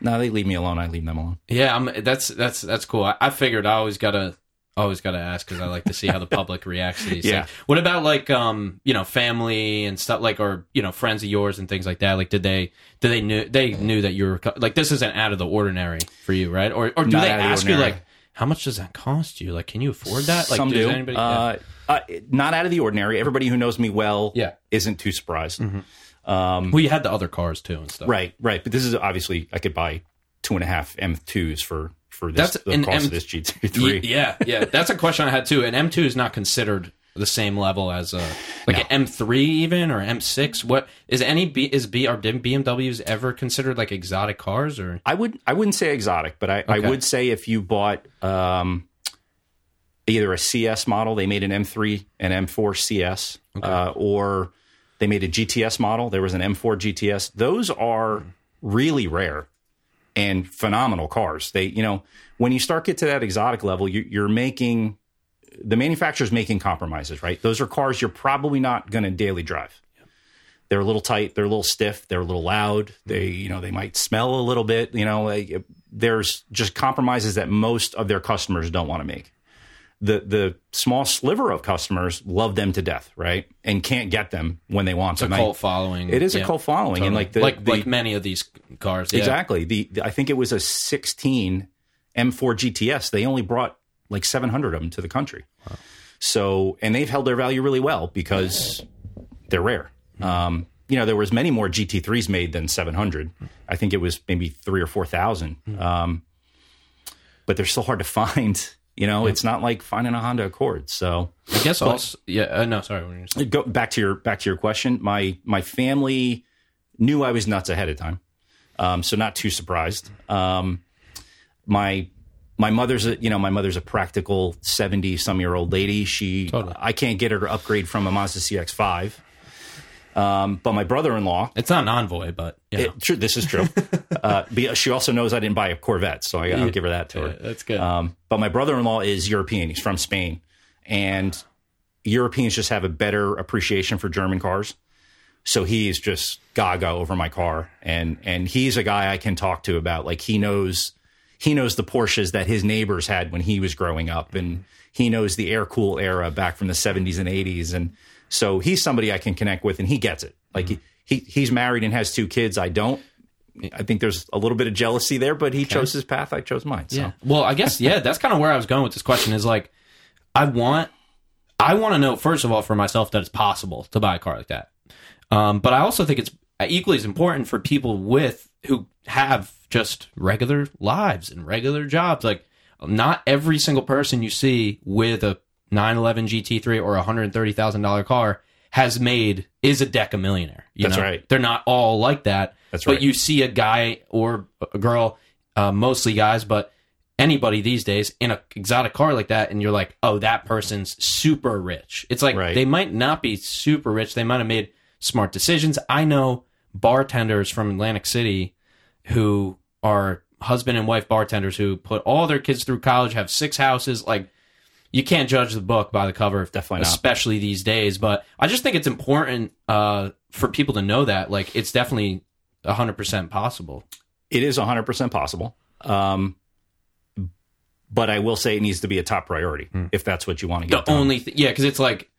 no, they leave me alone. I leave them alone. Yeah, I'm, that's that's that's cool. I, I figured I always gotta always gotta ask because I like to see how the public reacts to these Yeah. things. What about like um you know family and stuff like or you know friends of yours and things like that? Like did they did they knew they knew that you were like this isn't out of the ordinary for you, right? Or or do Not they of the ask you like how much does that cost you? Like can you afford that? Like Some do. anybody? uh, uh, not out of the ordinary. Everybody who knows me well, Yeah. Mm-hmm. isn't too surprised. Um, well, you had the other cars too and stuff. Right, right. But this is obviously I could buy two and a half M2s for for this That's the cost M- of this GT3. Yeah, yeah. That's a question I had too. And M2 is not considered the same level as a like an M3 even or M6. What is any B is B are BMWs ever considered like exotic cars or I would I wouldn't say exotic, but I, I would say if you bought um, either a CS model, they made an M3 and M4 CS, uh, or they made a GTS model. There was an M4 GTS. Those are really rare and phenomenal cars. They, you know, when you start get to that exotic level, you, you're making the manufacturer's making compromises, right? Those are cars you're probably not going to daily drive. They're a little tight. They're a little stiff. They're a little loud. They, you know, they might smell a little bit. You know, like, there's just compromises that most of their customers don't want to make. The the small sliver of customers love them to death, right? And can't get them when they want a them. I- cult following? It is a cult following, and like the, like the- like many of these cars. Yeah. Exactly. The, the- I think it was a 16 M4 GTS. They only brought like 700 of them to the country. So, and they've held their value really well because they're rare. Um, you know, there was many more GT3s made than 700. I think it was maybe three or 4,000. Um, but they're still hard to find. You know, it's not like finding a Honda Accord. So, I guess also. Yeah. Uh, no, sorry. what you gonna go back to your back to your question. My my family knew I was nuts ahead of time, um, so not too surprised. Um, my my mother's a you know my mother's a practical seventy some year old lady. She Totally. I can't get her to upgrade from a Mazda CX five. Um, but my brother in law. It's not an envoy, but you know. True, this is true. uh, she also knows I didn't buy a Corvette, so I, I'll give her that to her. Yeah, that's good. Um, but my brother in law is European. He's from Spain. And Europeans just have a better appreciation for German cars. So he is just gaga over my car. And and he's a guy I can talk to about like he knows he knows the Porsches that his neighbors had when he was growing up and he knows the air cool era back from the 70s and 80s and so he's somebody I can connect with and he gets it. Like he, he he's married and has two kids. I don't. I think there's a little bit of jealousy there, but he chose his path. I chose mine. So. Yeah. Well, I guess yeah, that's kind of where I was going with this question. Is like, I want, I want to know first of all for myself that it's possible to buy a car like that. Um, but I also think it's equally as important for people with who have just regular lives and regular jobs. Like, not every single person you see with a 911 GT3 or a hundred thirty thousand dollar car has made is a deca millionaire. You That's know? right. They're not all like that. That's right. But you see a guy or a girl, uh, mostly guys, but anybody these days in a exotic car like that, and you're like, oh, that person's super rich. It's like Right. they might not be super rich. They might have made smart decisions. I know bartenders from Atlantic City who are husband and wife bartenders who put all their kids through college, have six houses. Like, you can't judge the book by the cover, Definitely not. especially these days. But I just think it's important uh, for people to know that, like, it's definitely hundred percent possible. It is 100% possible. Um, but I will say it needs to be a top priority if that's what you want to get. The get done. only, th- yeah, because it's like,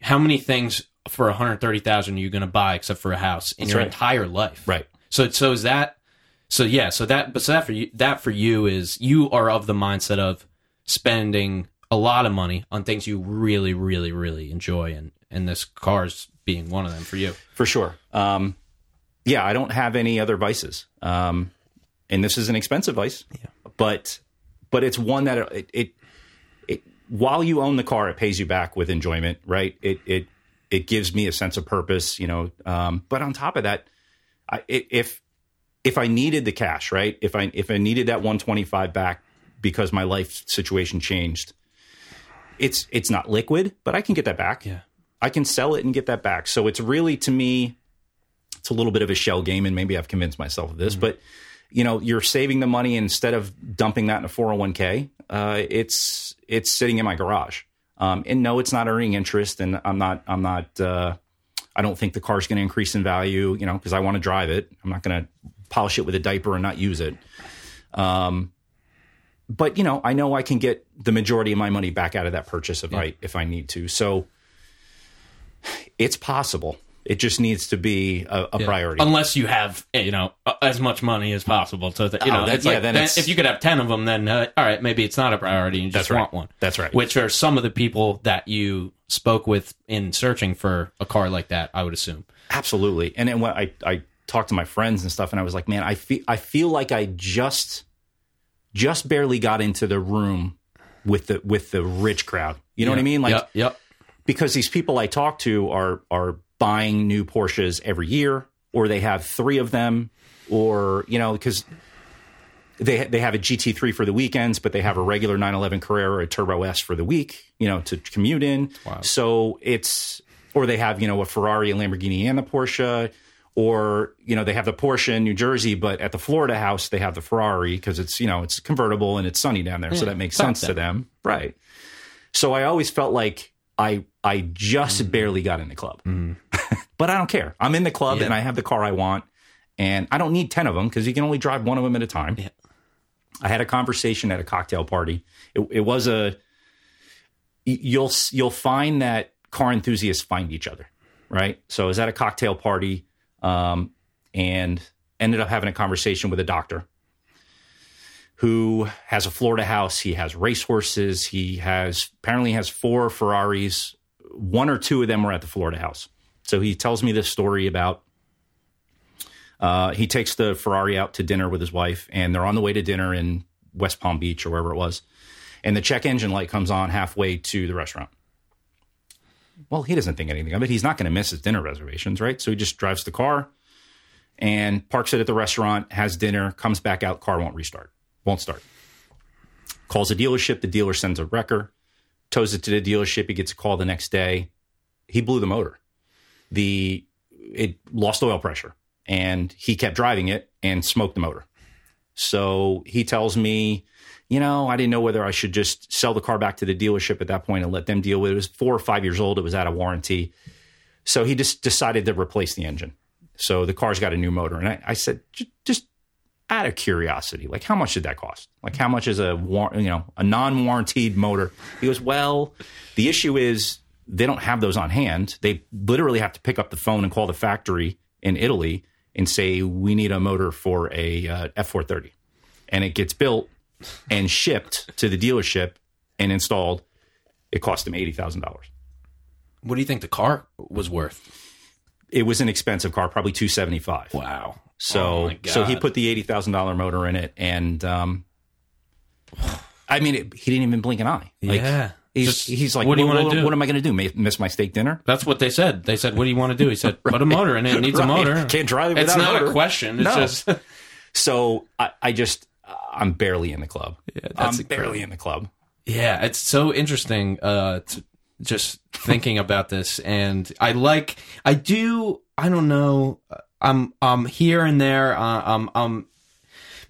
how many things for one hundred thirty thousand are you going to buy except for a house in That's your right. entire life? right. So, so is that? So yeah, so that, but so that for you, that for you is you are of the mindset of spending a lot of money on things you really, really, really enjoy, and and this car's being one of them for you. For sure. Um, yeah, I don't have any other vices. Um, and this is an expensive vice, but but it's one that it, it it while you own the car, it pays you back with enjoyment, right? It it it gives me a sense of purpose, you know. Um, but on top of that, I, i- if if I needed the cash, right? If I if I needed that 125 back because my life situation changed, it's it's not liquid, but I can get that back. Yeah. I can sell it and get that back. So it's really to me, it's a little bit of a shell game, and maybe I've convinced myself of this, but you know, you're saving the money instead of dumping that in a 401k. Uh, it's it's sitting in my garage, um, and no, it's not earning interest, and I'm not I'm not. Uh, I don't think the car's going to increase in value, you know, because I want to drive it. I'm not going to polish it with a diaper and not use it. Um, but you know, I know I can get the majority of my money back out of that purchase if I if I need to. So it's possible. It just needs to be a, a priority. Unless you have, eh, you know, as much money as possible. So that, you Oh, know, that- yeah, like, then then if you could have 10 of them, then, uh, all right, maybe it's not a priority. You just right. want one. That's right. Which are some of the people that you spoke with in searching for a car like that, I would assume. Absolutely. And then when I, I talked to my friends and stuff, and I was like, man, I feel I feel like I just just barely got into the room with the with the rich crowd. You know what I mean? Like yep, yep. because these people I talk to are are buying new Porsches every year, or they have three of them, or you know because they they have a GT3 for the weekends, but they have a regular 911 Carrera or a Turbo S for the week, you know, to commute in. So it's or they have you know a Ferrari, a Lamborghini, and a Porsche. Or you know they have the Porsche in New Jersey, but at the Florida house they have the Ferrari because it's you know it's convertible and it's sunny down there, so that makes sense to them, right? So I always felt like I I just mm. barely got in the club, mm. but I don't care. I'm in the club and I have the car I want, and I don't need ten of them because you can only drive one of them at a time. I had a conversation at a cocktail party. It, it was a you'll you'll find that car enthusiasts find each other, right? So I was at a cocktail party um, and ended up having a conversation with a doctor who has a Florida house. He has racehorses. He has apparently has four Ferraris. One or two of them were at the Florida house. So he tells me this story about uh, he takes the Ferrari out to dinner with his wife, and they're on the way to dinner in West Palm Beach or wherever it was. And the check engine light comes on halfway to the restaurant. Well, he doesn't think anything of it. He's not going to miss his dinner reservations, right? So he just drives the car and parks it at the restaurant, has dinner, comes back out, car won't restart, won't start. Calls a dealership, the dealer sends a wrecker, tows it to the dealership. He gets a call the next day. He blew the motor. The it lost oil pressure, and he kept driving it and smoked the motor. So he tells me, you know, I didn't know whether I should just sell the car back to the dealership at that point and let them deal with it. It was four or five years old. It was out of warranty. So he just decided to replace the engine. So the car's got a new motor. And I, I said, "J- just out of curiosity, like how much did that cost? Like how much is a war- you know a non-warranted motor? He goes, well, the issue is they don't have those on hand. They literally have to pick up the phone and call the factory in Italy and say we need a motor for a uh, F430, and it gets built and shipped to the dealership and installed. It cost him eighty thousand dollars. What do you think the car was worth? It was an expensive car, probably two seventy five. Wow. So Oh so he put the eighty thousand dollar motor in it, and um, I mean, it, he didn't even blink an eye. Like, Yeah. he's Just, he's like, what do you wanna do? what am I going to do? Miss my steak dinner? That's what they said. They said, "What do you want to do?" He said, "Put a motor in it. It needs a Right. motor." Can't drive it It's without a not a question. It's No. just So I, I just I'm barely in the club. that's I'm barely in the club. Yeah, it's so interesting. Uh, to, just thinking about this, and I like, I do. I don't know. I'm, I'm here and there. Uh, I'm, I'm.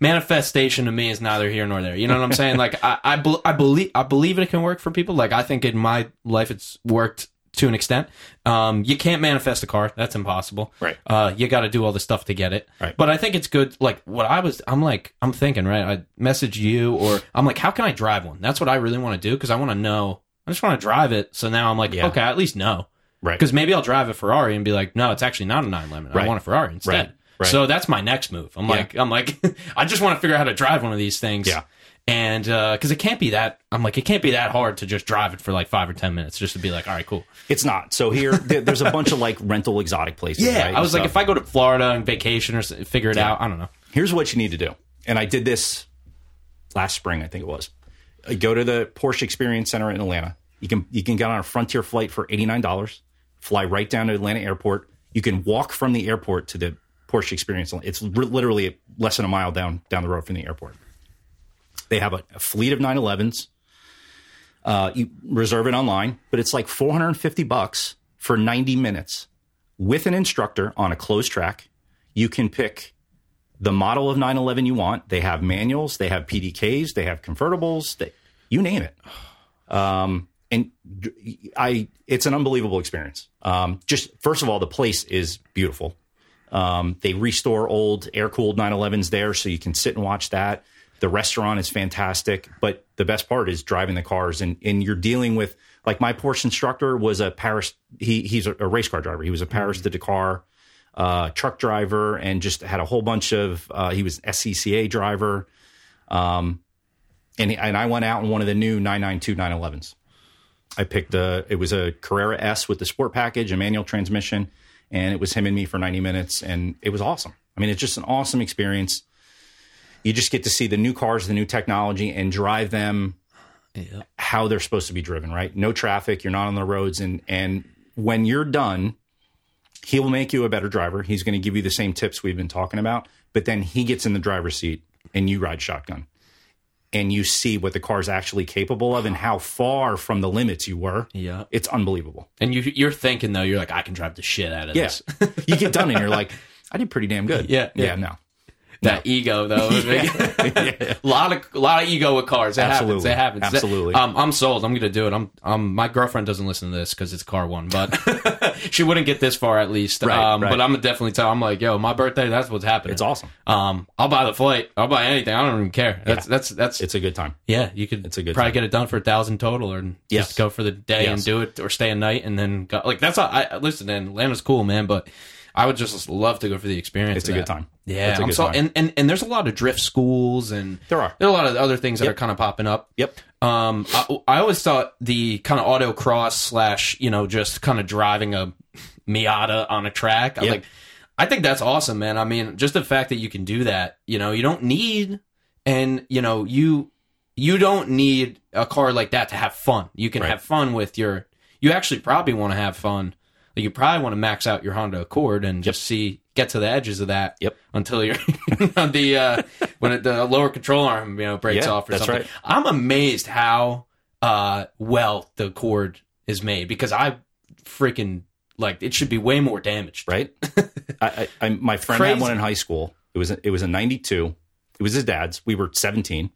Manifestation to me is neither here nor there. You know what I'm saying? Like I, I, bel I believe, I believe it can work for people. Like I think in my life it's worked to an extent. Um, you can't manifest a car. That's impossible. Right. Uh, you got to do all the stuff to get it. Right. But I think it's good. Like what I was, I'm like, I'm thinking, right? I message you or I'm like, how can I drive one? That's what I really want to do because I want to know. I just want to drive it. So now I'm like, Yeah. okay, I at least know. Right. Because maybe I'll drive a Ferrari and be like, no, it's actually not a 911. I want a Ferrari instead. Right. Right. So that's my next move. I'm Yeah. like, I'm like, I just want to figure out how to drive one of these things. Yeah. And because it can't be that, I'm like, it can't be that hard to just drive it for like five or ten minutes just to be like, all right, cool. It's not. So here there- there's a bunch of like rental exotic places. Yeah, right, I was like, if I go to Florida on vacation or figure it out, I don't know. here's what you need to do. And I did this last spring, I think it was. Uh, Go to the Porsche Experience Center in Atlanta. You can you can get on a Frontier flight for eighty nine dollars. Fly right down to Atlanta Airport. You can walk from the airport to the Porsche Experience. It's literally less than a mile down down the road from the airport. They have a, a fleet of 911s. Uh, you reserve it online, but it's like 450 bucks for 90 minutes with an instructor on a closed track. You can pick the model of 911 you want. They have manuals, they have PDKs, they have convertibles, they, you name it. Um, and I, it's an unbelievable experience. Um, just first of all, the place is beautiful. Um, they restore old air cooled 911s there, so you can sit and watch that. The restaurant is fantastic, but the best part is driving the cars, and and you're dealing with like my Porsche instructor was a Paris. He he's a, a race car driver. He was a Paris to Dakar uh, truck driver, and just had a whole bunch of. Uh, he was SCCA driver, um, and he, and I went out in one of the new 992 911s. I picked a. It was a Carrera S with the sport package, a manual transmission, and it was him and me for 90 minutes, and it was awesome. I mean, it's just an awesome experience. You just get to see the new cars, the new technology, and drive them Yeah. how they're supposed to be driven. Right? No traffic. You're not on the roads, and and when you're done, he will make you a better driver. He's going to give you the same tips we've been talking about, but then he gets in the driver's seat and you ride shotgun. And you see what the car's actually capable of and how far from the limits you were. Yeah. It's unbelievable. And you you're thinking though, you're like, I can drive the shit out of Yeah. this. you get done and you're like, I did pretty damn good. Yeah, Yeah, yeah. no. That ego though. a lot of a lot of ego with cars. It happens. Absolutely. It happens. Absolutely. Um, I'm sold. I'm gonna do it. I'm. Um, my girlfriend doesn't listen to this because it's car one, but she wouldn't get this far at least. Right, um, right. But I'm gonna definitely tell. I'm like, yo, my birthday. That's what's happening. It's awesome. Um, I'll buy the flight. I'll buy anything. I don't even care. That's that's that's. It's a good time. yeah, you could. it's a good probably time. get it done for a thousand total, or Yes. just go for the day and do it, or stay a night and then go. Like that's all. I listen. And Atlanta's cool, man, but. I would just love to go for the experience. It's a good time. Yeah, It's a I'm good so, time. and, and and there's a lot of drift schools and There are. there are a lot of other things that Yep. are kind of popping up. Yep. Um, I, I always thought the kind of autocross slash you know just kind of driving a Miata on a track. I'm Yep. like, I think that's awesome, man. I mean, just the fact that you can do that. You know, you don't need and you know you you don't need a car like that to have fun. You can Right. have fun with your. You actually probably want to have fun. Like you probably want to max out your Honda Accord and just see get to the edges of that. Yep. Until you're on the uh, when it, the lower control arm you know breaks Yeah, off or that's something. right. I'm amazed how uh, well the Accord is made because I freaking like it should be way more damaged. right? I, I, I, my friend had Crazy. one in high school. It was a, it was a '92. It was his dad's. We were 17.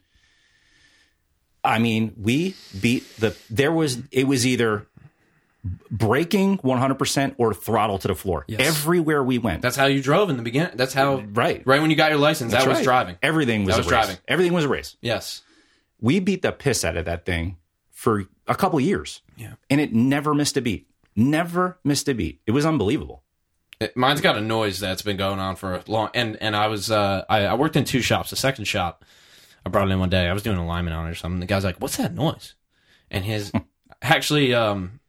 I mean, we beat the. There was it was either braking 100 percent or throttle to the floor Yes. everywhere we went. That's how you drove in the beginning. That's how right. right when you got your license. That's that was driving. Everything was, That was driving. Everything was a race. Yes. We beat the piss out of that thing for a couple of years. Yeah. and it never missed a beat. Never missed a beat. It was unbelievable. It- mine's got a noise that's been going on for a long and and I was uh I, I worked in two shops. The second shop I brought it in one day. I was doing alignment on it or something. The guy's like, "What's that noise?" And his actually um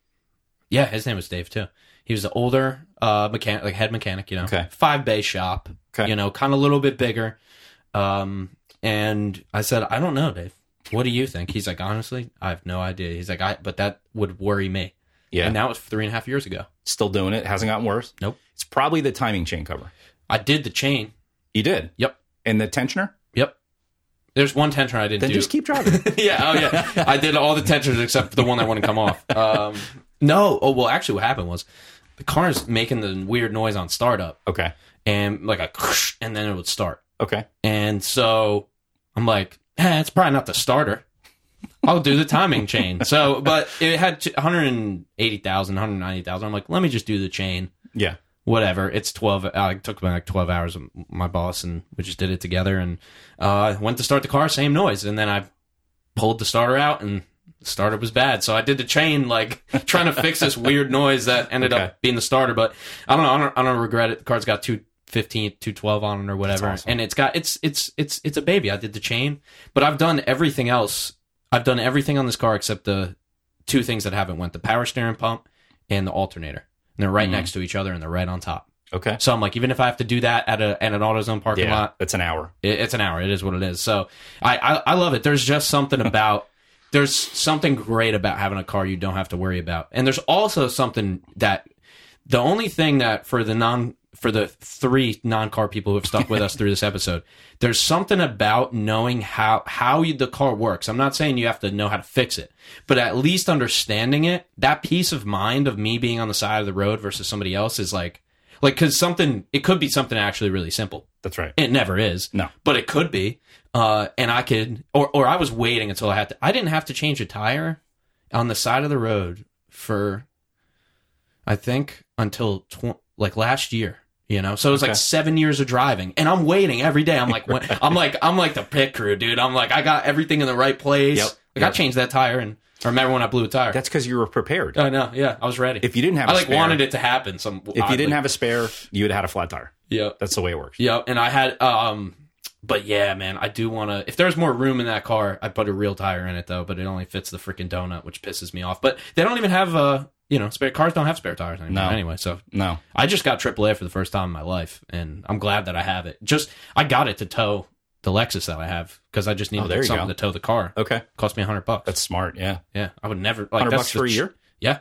yeah, his name was Dave too. He was an older uh mechanic like head mechanic, you know. Okay. Five bay shop. Okay. You know, kind of a little bit bigger. Um and I said, "I don't know, Dave. What do you think?" He's like, "Honestly, I have no idea." He's like, "I but that would worry me." Yeah, And that was three and a half years ago. still doing it. Hasn't gotten worse. Nope. It's probably the timing chain cover. I did the chain. You did. Yep. And the tensioner? Yep. There's one tensioner I didn't Then do. just keep driving. yeah, oh yeah. I did all the tensioners except for the one that wouldn't come off. Um, no, oh well. Actually, what happened was the car's making the weird noise on startup, okay. and like a, and then it would start. Okay. And so I'm like, eh, it's probably not the starter. I'll do the timing chain. So, but it had 180,000, 190,000. I'm like, let me just do the chain. Yeah. Whatever. It's 12. Uh, it took me like 12 hours with my boss, and we just did it together. And uh, went to start the car, same noise. And then I pulled the starter out, and starter was bad. So I did the chain, like trying to fix this weird noise that ended Okay. up being the starter. But I don't know. I don't, I don't regret it. The car's got two. 15 212 on it or whatever awesome. and it's got it's it's it's it's a baby i did the chain but i've done everything else i've done everything on this car except the two things that haven't went the power steering pump and the alternator and they're right Mhm. next to each other and they're right on top Okay. so i'm like even if i have to do that at a at an autozone parking Yeah. lot That's an hour. it, it's an hour it is what it is so I, I i love it there's just something about there's something great about having a car you don't have to worry about and there's also something that the only thing that for the non for the three non-car people who have stuck with us through this episode. There's something about knowing how how you, the car works. I'm not saying you have to know how to fix it, but at least understanding it, that peace of mind of me being on the side of the road versus somebody else is like like cuz something it could be something actually really simple. That's right. It never is. No. But it could be. Uh, and I could, or, or I was waiting until I had to, I didn't have to change a tire on the side of the road for, I think, until tw- like last year. You know, so it was Okay. like seven years of driving, and I'm waiting every day. I'm like, when, I'm like, I'm like the pit crew, dude. I'm like, I got everything in the right place. Yep. Like I changed that tire, and I remember when I blew a tire. That's because you were prepared. I know, yeah, I was ready. if you didn't have, I a like spare, wanted it to happen. Some If you didn't have a spare, you would have had a flat tire. yeah, That's the way it works. Yep, and I had um but yeah, man, I do want to if there's more room in that car, I'd put a real tire in it though, but it only fits the freaking donut, which pisses me off. But they don't even have uh, you know, spare cars don't have spare tires anymore No. anyway, so No. I just got AAA for the first time in my life and I'm glad that I have it. Just I got it to tow the Lexus that I have because I just needed Oh, something go. to tow the car. Okay. Cost me a 100 bucks. That's smart. Yeah. yeah, I would never like 100 bucks for a year? Yeah.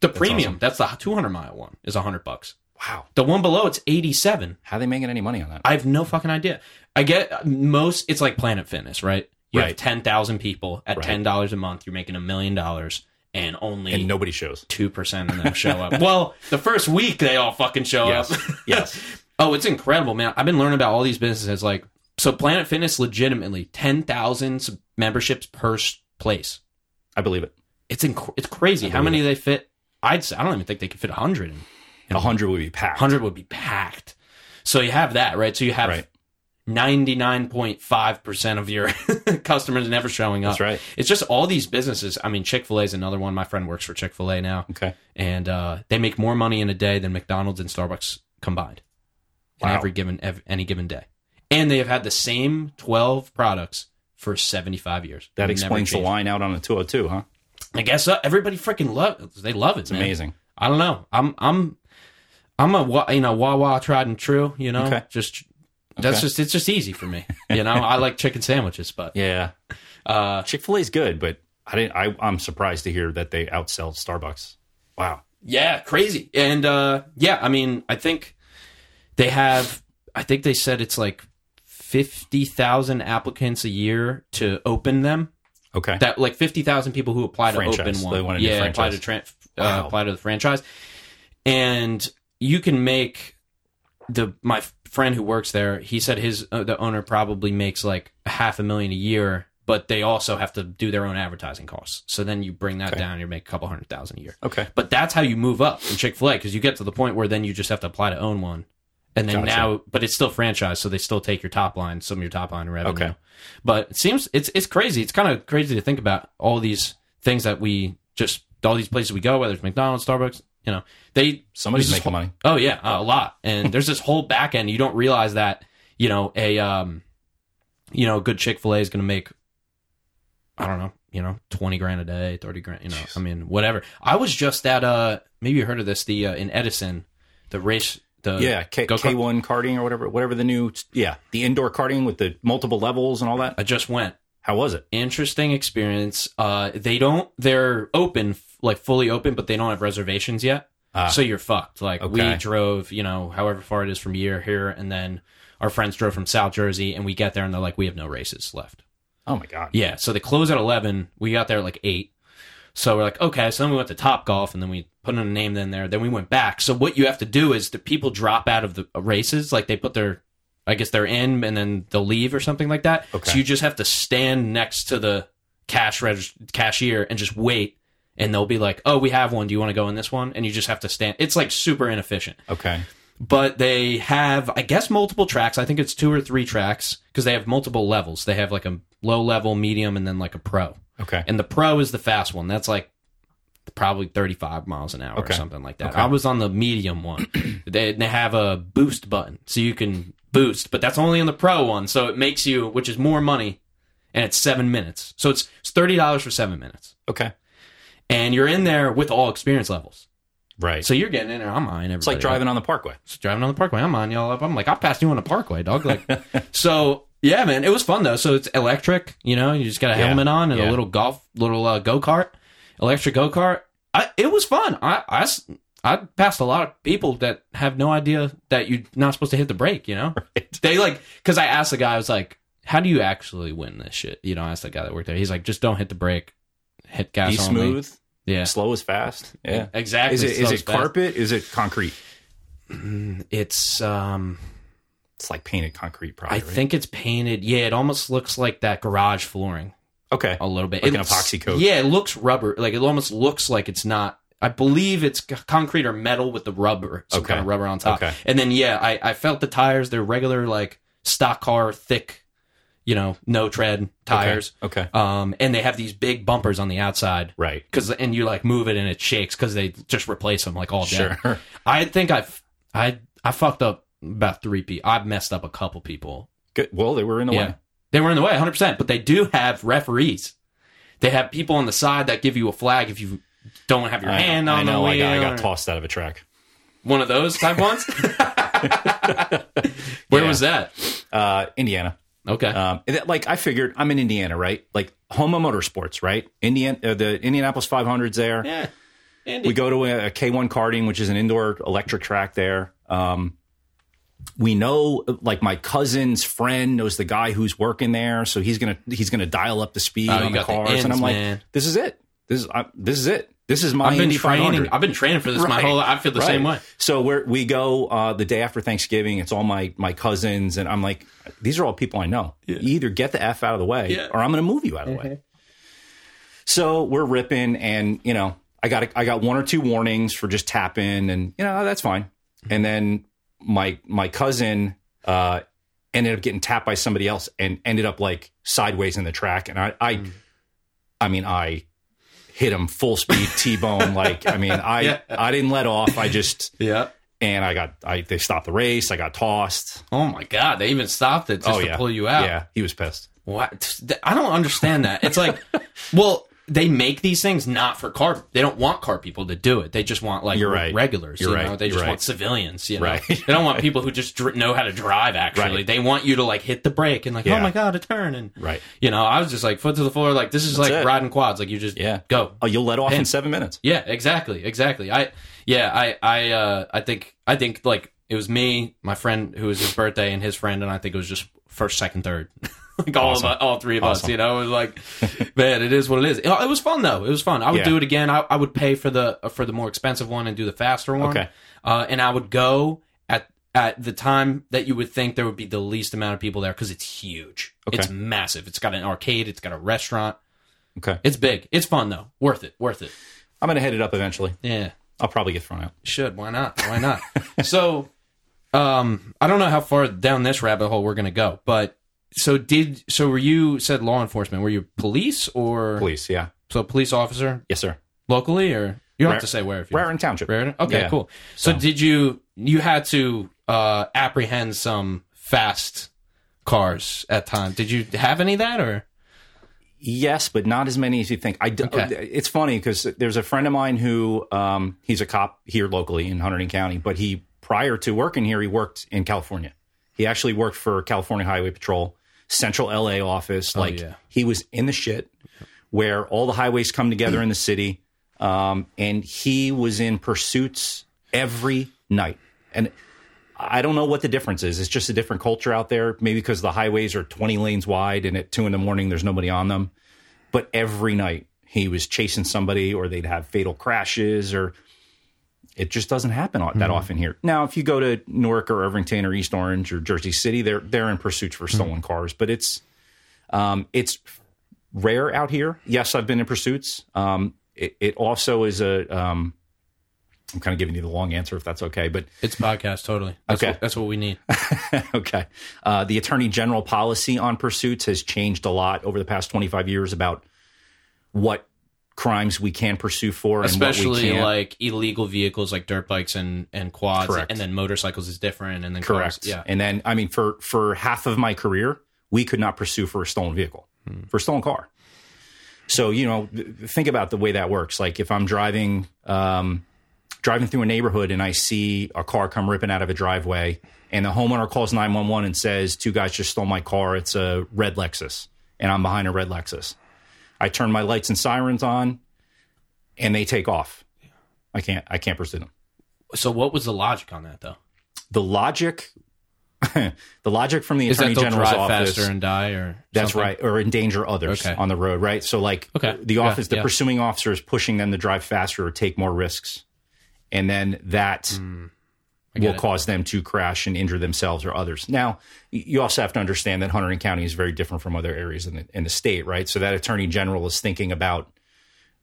The premium, awesome. that's the 200 mile one is 100 bucks. Wow. The one below it's 87. How are they making any money on that? I have no fucking idea. I get most. It's like Planet Fitness, right? You have Right. ten thousand people at Right. ten dollars a month. You're making a million dollars, and only and nobody shows. two percent of them show up. well, the first week they all fucking show Yes. up. Yes. oh, it's incredible, man. I've been learning about all these businesses. Like, so Planet Fitness, legitimately ten thousand memberships per place. I believe it. It's inc- it's crazy. How many they fit? I'd say, I don't even think they could fit hundred. A hundred would be packed. Hundred would be packed. So you have that, right? So you have Right. 99.5% of your customers never showing up. That's right. It's just all these businesses. I mean, Chick fil A is another one. My friend works for Chick fil A now, Okay. and uh, they make more money in a day than McDonald's and Starbucks combined in every given ev- any given day. And they have had the same 12 products for 75 years. That Never explains the line out on the 202, huh? I guess so. everybody freaking love They love it. It's man. amazing. I don't know. I'm I'm I'm a you know Wawa tried and true. You know, Okay. just that's Okay. just it's just easy for me. You know, I like chicken sandwiches, but Yeah. uh, Chick Fil A is good, but I didn't I, I'm surprised to hear that they outsell Starbucks. Wow. yeah, crazy. And uh, yeah, I mean, I think they have. I think they said it's like fifty thousand applicants a year to open them. Okay. That like fifty thousand people who apply to Franchise. open one. They wanna do yeah, apply to tran uh, apply to the franchise, and you can make the my friend who works there. He said his uh, the owner probably makes like half a million a year, but they also have to do their own advertising costs. So then you bring that Okay. down, you make a couple hundred thousand a year. okay. But that's how you move up in Chick Fil A because you get to the point where then you just have to apply to own one, and then Gotcha. now, but it's still franchise, so they still take your top line, some of your top line revenue. Okay. But it seems it's it's crazy. It's kind of crazy to think about all these things that we just all these places we go, whether it's McDonald's, Starbucks, you know, they Somebody's making whole- money. Oh yeah, a lot. And there's this whole back end. You don't realize that you know a um, you know, good Chick Fil A is going to make I don't know, you know, twenty grand a day, thirty grand. You know, I mean, whatever. I was just at uh, maybe you heard of this the uh, in Edison, the race. The Yeah, K K one karting or whatever, whatever the new, yeah, the indoor karting with the multiple levels and all that. I just went. How was it? interesting experience. Uh, they don't. They're open, like fully open, but they don't have reservations yet. Ah. so you're fucked. Like we drove, you know, however far it is from here here, and then our friends drove from South Jersey, and we get there and they're like, we have no races left. Oh my god. Yeah, so they close at eleven. We got there at like eight. So we're like, okay. So then we went to Top Golf, and then we put in a name in there. Then we went back. So what you have to do is the people drop out of the races, like they put their, I guess they're in, and then they'll leave or something like that. Okay. So you just have to stand next to the cash reg- cashier and just wait, and they'll be like, oh, we have one. Do you want to go in this one? And you just have to stand. It's like super inefficient Okay. but they have i guess multiple tracks i think it's two or three tracks because they have multiple levels they have like a low level medium and then like a pro Okay. and the pro is the fast one that's like probably 35 miles an hour or something like that Okay. i was on the medium one they, they have a boost button so you can boost but that's only in the pro one so it makes you which is more money and it's seven minutes so it's, it's $30 for seven minutes Okay. And you're in there with all experience levels Right. so you're getting in there i'm eyeing it's like everybody up. driving on the parkway. Just driving on the parkway. I'm on y'all up. I'm like, I passed you on the parkway, dog. Like, so yeah, man, it was fun though. So it's electric, you know. You just got a Yeah, helmet on and yeah. a little golf, little uh, go kart, electric go kart. It was fun. I, I I passed a lot of people that have no idea that you're not supposed to hit the brake. You know, they like because I asked the guy, I was like, "How do you actually win this shit?" You know, I asked the guy that worked there. He's like, "Just don't hit the brake, hit gas Be only." smooth, Yeah, slow is fast. Yeah. exactly. Is it it's it carpet? Is it concrete? It's um, It's like painted concrete, probably. I right? think it's painted. Yeah, it almost looks like that garage flooring. Okay. a little bit, Like an It's- epoxy coat. Yeah, it looks rubber. Like it almost looks like it's not. I believe it's concrete or metal with the rubber, some Okay. kind of rubber on top. Okay. And then yeah, I, I felt the tires. They're regular like stock car, thick, you know, no tread tires. Okay. Um, and they have these big bumpers on the outside. Right. Cause and you like move it and it shakes because they just replace them like all day. Sure. I think I've I I fucked up about three people. I've messed up a couple people Good. Well, they were in the yeah. way. They were in the way 100%, but they do have referees. They have people on the side that give you a flag if you don't have your I, hand I on know. the I wheel. got, I got tossed out of a track. One of those type ones? Where Yeah. was that? Uh, Indiana. Okay. Um, that- like I figured, I'm in Indiana, right? Like home of motorsports, right? Indiana, uh, the Indianapolis 500s there. yeah. Indy. We go to a, a K1 karting, which is an indoor electric track there. Um, we know, like my cousin's friend knows the guy who's working there, so he's gonna he's gonna dial up the speed Oh, you on the got the cars, ins, and I'm like, man. this is it. This is I, this is it. This is my I've been Indy training. I've been training for this my Right. whole I feel the Right. same way. So we're, we go uh, the day after Thanksgiving. It's all my my cousins, and I'm like, these are all people I know. You either get the f out of the way, Yeah. or I'm going to move you out of the way. So we're ripping, and you know, I got I got one or two warnings for just tapping, and you know that's fine. And then my my cousin uh, ended up getting tapped by somebody else, and ended up like sideways in the track, and I I, I mean I hit him full speed T-bone like I mean I Yeah. I didn't let off I just Yeah. and I got I they stopped the race I got tossed Oh my god, they even stopped it just oh to yeah pull you out. yeah he was pissed What? I don't understand that. It's like, well, they make these things not for car. They don't want car people to do it. They just want like You're right. regulars. You're you right. know? They You're just right. want civilians. You know? Right. they don't want people who just dr- know how to drive. Actually, Right. they want you to like hit the brake and like, Yeah. oh my god, a turn and Right. You know, I was just like foot to the floor. Like this is like it. riding quads. Like you just Yeah. go. oh you'll let off in seven minutes Yeah, exactly, exactly. I yeah, I I uh I think I think like it was me, my friend who was his birthday, and his friend, and I think it was just first, second, third, like all Awesome. of all three of us. You know, it was like, man, it is what it is. It, it was fun though. It was fun. I would Yeah. do it again. I, I would pay for the for the more expensive one and do the faster one. Okay. uh, and I would go at at the time that you would think there would be the least amount of people there because it's huge. Okay. It's massive. It's got an arcade. It's got a restaurant. okay It's big. It's fun though. Worth it. Worth it. I'm gonna hit it up eventually Yeah. I'll probably get thrown out Should. Why not? Why not? so, um, I don't know how far down this rabbit hole we're going to go, but so did, so were you said law enforcement? Were you police or police yeah so police officer yes sir locally or you don't Rare- have to say where if you Raritan Township Raritan? Okay, Yeah. cool. So, So- did you, you had to, uh, apprehend some fast cars at times. Did you have any of that or? Yes, but not as many as you think. I d- Okay. It's funny because there's a friend of mine who um, he's a cop here locally in Hunterdon County, but he prior to working here, he worked in California. He actually worked for California Highway Patrol, Central LA office. Like yeah. he was in the shit where all the highways come together in the city, um, and he was in pursuits every night. And I don't know what the difference is. It's just a different culture out there. Maybe because the highways are 20 lanes wide and at two in the morning there's nobody on them. But every night he was chasing somebody or they'd have fatal crashes or it just doesn't happen that often here. Now, if you go to Newark or Irvington or East Orange or Jersey City, they're they're in pursuits for stolen cars, but it's um, it's rare out here. Yes, I've been in pursuits. Um, it, it also is a um, I'm kind of giving you the long answer if that's okay, but It's podcast, totally. That's Okay. What, that's what we need. okay. Uh, the attorney general policy on pursuits has changed a lot over the past 25 years about what crimes we can pursue for and what we especially like illegal vehicles like dirt bikes and and quads Correct. and then motorcycles is different and then Correct. cars, yeah And then, I mean, for for half of my career, we could not pursue for a stolen vehicle, for a stolen car. So you know, think about the way that works. Like if I'm driving um, driving through a neighborhood and I see a car come ripping out of a driveway, and the homeowner calls nine one one and says, two guys just stole my car. It's a red Lexus, and I'm behind a red Lexus. I turn my lights and sirens on, and they take off. I can't. I can't pursue them. So what was the logic on that though? The logic, the logic from the Is that attorney they'll general's drive office. faster and die, or That's something? right, or endanger others Okay. on the road, right? So, like, Okay. the Yeah, office, the yeah. pursuing officer is pushing them to drive faster or take more risks, and then that hmm. Will it. cause them to crash and injure themselves or others. Now, you also have to understand that Hunterdon County is very different from other areas in the in the state, right? So that attorney general is thinking about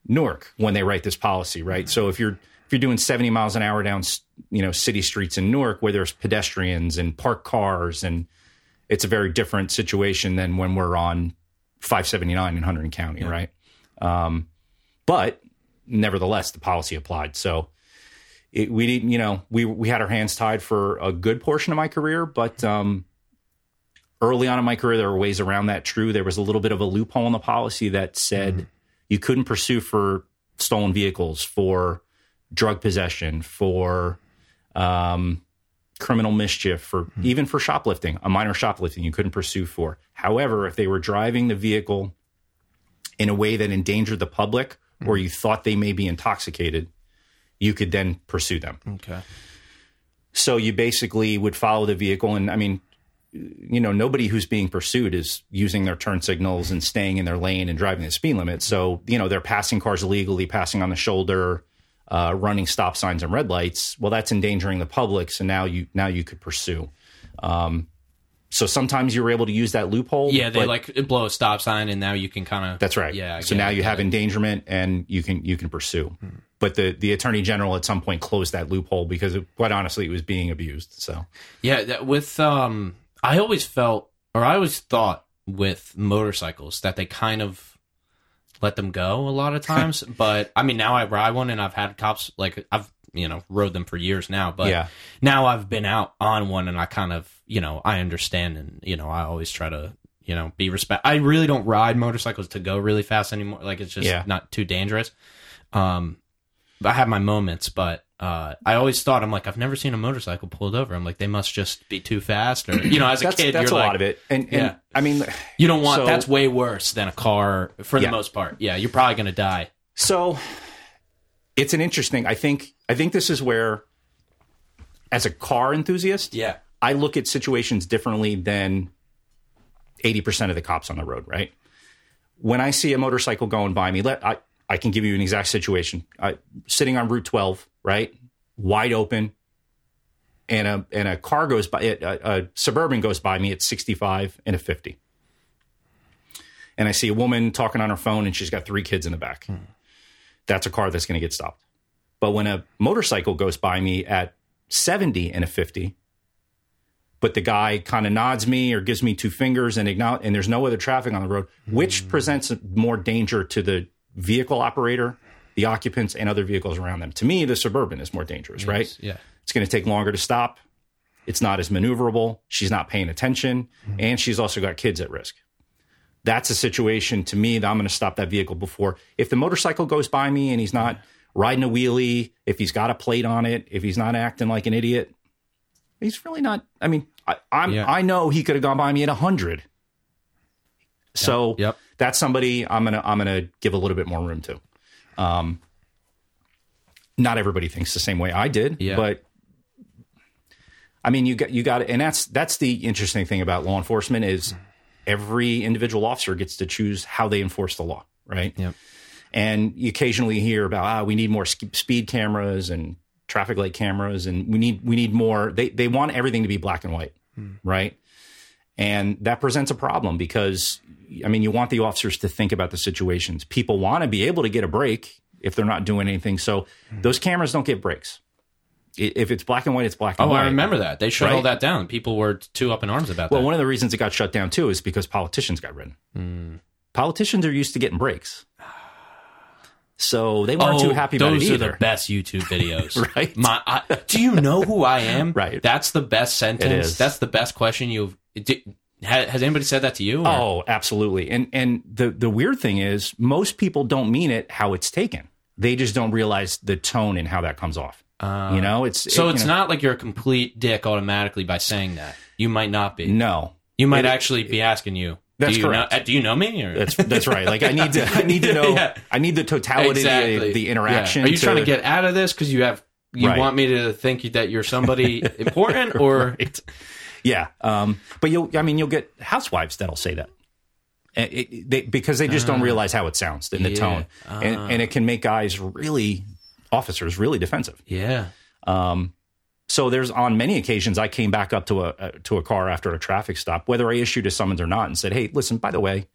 Newark when they write this policy, right? So if you're if you're doing 70 miles an hour down, you know, city streets in Newark where there's pedestrians and parked cars, and it's a very different situation than when we're on 579 in Hunterdon County, right? Um, but nevertheless, the policy applied. So it, we didn't, you know, we we had our hands tied for a good portion of my career, but um, early on in my career, there were ways around that. True, there was a little bit of a loophole in the policy that said you couldn't pursue for stolen vehicles, for drug possession, for um, criminal mischief, for even for shoplifting, a minor shoplifting, you couldn't pursue for. However, if they were driving the vehicle in a way that endangered the public, or you thought they may be intoxicated, you could then pursue them. Okay. So you basically would follow the vehicle, and I mean, you know, nobody who's being pursued is using their turn signals and staying in their lane and driving the speed limit. So you know, they're passing cars illegally, passing on the shoulder, uh, running stop signs and red lights. Well, that's endangering the public. So now you now you could pursue. Um, so sometimes you were able to use that loophole. Yeah, they like blow a stop sign, and now you can kind of. that's right. Yeah. I So now you have it. endangerment, and you can you can pursue. But the the attorney general at some point closed that loophole because, it, quite honestly, it was being abused. So Yeah, that, with um, I always felt, or I always thought with motorcycles that they kind of let them go a lot of times. but I mean, now I ride one, and I've had cops like I've you know rode them for years now. But Yeah. now I've been out on one, and I kind of you know I understand, and you know I always try to you know be respect. I really don't ride motorcycles to go really fast anymore. Like it's just Yeah. not too dangerous. Um, I have my moments, but uh, I always thought I'm like I've never seen a motorcycle pulled over. I'm like they must just be too fast, or you know, as a that's kid, that's you're a like, lot of it. And, and Yeah. I mean, You don't want So- that's way worse than a car for Yeah. the most part. Yeah, you're probably gonna die. So it's an interesting. I think I think this is where, as a car enthusiast, Yeah, I look at situations differently than eighty percent of the cops on the road. Right? When I see a motorcycle going by me, let I I can give you an exact situation. I sitting on Route twelve, right, wide open, and a and a car goes by, a, a suburban goes by me at sixty five and a fifty. And I see a woman talking on her phone, and she's got three kids in the back hmm. that's a car that's going to get stopped. But when a motorcycle goes by me at 70 and a 50, but the guy kind of nods me or gives me two fingers and acknowledge, and there's no other traffic on the road, which hmm. presents more danger to the vehicle operator, the occupants, and other vehicles around them. To me, the suburban is more dangerous, right? yeah. It's going to take longer to stop. It's not as maneuverable. She's not paying attention. Mm-hmm. And she's also got kids at risk. That's a situation to me that I'm going to stop that vehicle before. If the motorcycle goes by me and he's not riding a wheelie, if he's got a plate on it, if he's not acting like an idiot, he's really not. I mean, I, I'm, Yeah. I know he could have gone by me at 100. So Yep. that's somebody I'm gonna I'm gonna give a little bit more room to. Um, not everybody thinks the same way I did, Yeah. but I mean, you got you got, and that's that's the interesting thing about law enforcement is every individual officer gets to choose how they enforce the law, right? Yep. And you occasionally hear about ah, we need more speed cameras and traffic light cameras, and we need we need more. They they want everything to be black and white, right? And that presents a problem because I mean, you want the officers to think about the situations. People want to be able to get a break if they're not doing anything. So those cameras don't get breaks. If it's black and white, it's black and Oh, white. I remember that. They shut all Right? that down. People were too up in arms about Well, that. Well, one of the reasons it got shut down too is because politicians got rid. Hmm. Politicians are used to getting breaks, so they weren't oh, too happy about either. those are the best YouTube videos. Right. My, I, do you know who I am? Right. That's the best sentence. That's the best question you've. Ha- has anybody said that to you? or- Oh, absolutely. And and the the weird thing is most people don't mean it how it's taken. They just don't realize the tone and how that comes off. you know, it's Uh, So it- it's know, not like you're a complete dick automatically by saying that. You might not be. no. You might It- actually be asking you. That's do you correct. Know, uh, do you know me? Or? That's that's right. Like I need to I need to know Yeah. I need the totality exactly. of the Yeah. interaction. Are you trying to get out of this because you have you Right. want me to think that you're somebody important, or Right. Yeah, um, but you'll. I mean, you'll get housewives that'll say that. It- they, because they just don't ah. realize how it sounds in the Yeah. tone, and, and it can make guys really, officers really defensive. yeah, um, So there's on many occasions I came back up to a, a to a car after a traffic stop, whether I issued a summons or not, and said, "Hey, listen, by the way,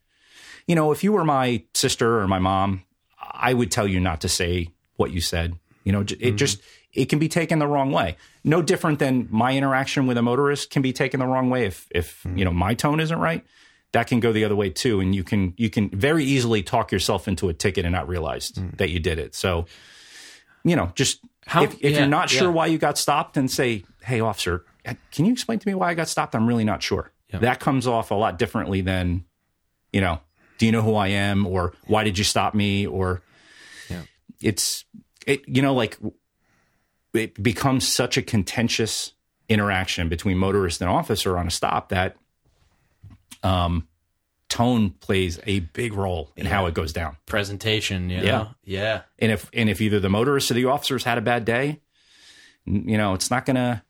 you know, if you were my sister or my mom, I would tell you not to say what you said. You know, it mm. just it can be taken the wrong way. No different than my interaction with a motorist can be taken the wrong way if if hmm. you know my tone isn't right. That can go the other way too, and you can you can very easily talk yourself into a ticket and not realize hmm. that you did it. So, you know, just How- if, if yeah, you're not sure yeah. why you got stopped, then say, "Hey, officer, uh, can you explain to me why I got stopped? I'm really not sure." That comes off a lot differently than, you know, do you know who I am, or why did you stop me, or yeah. it's it you know like it becomes such a contentious interaction between motorist and officer on a stop that um tone plays a big role in how it goes down presentation. You Yeah. know? yeah. and if and if either the motorist or the officers had a bad day you know it's not gonna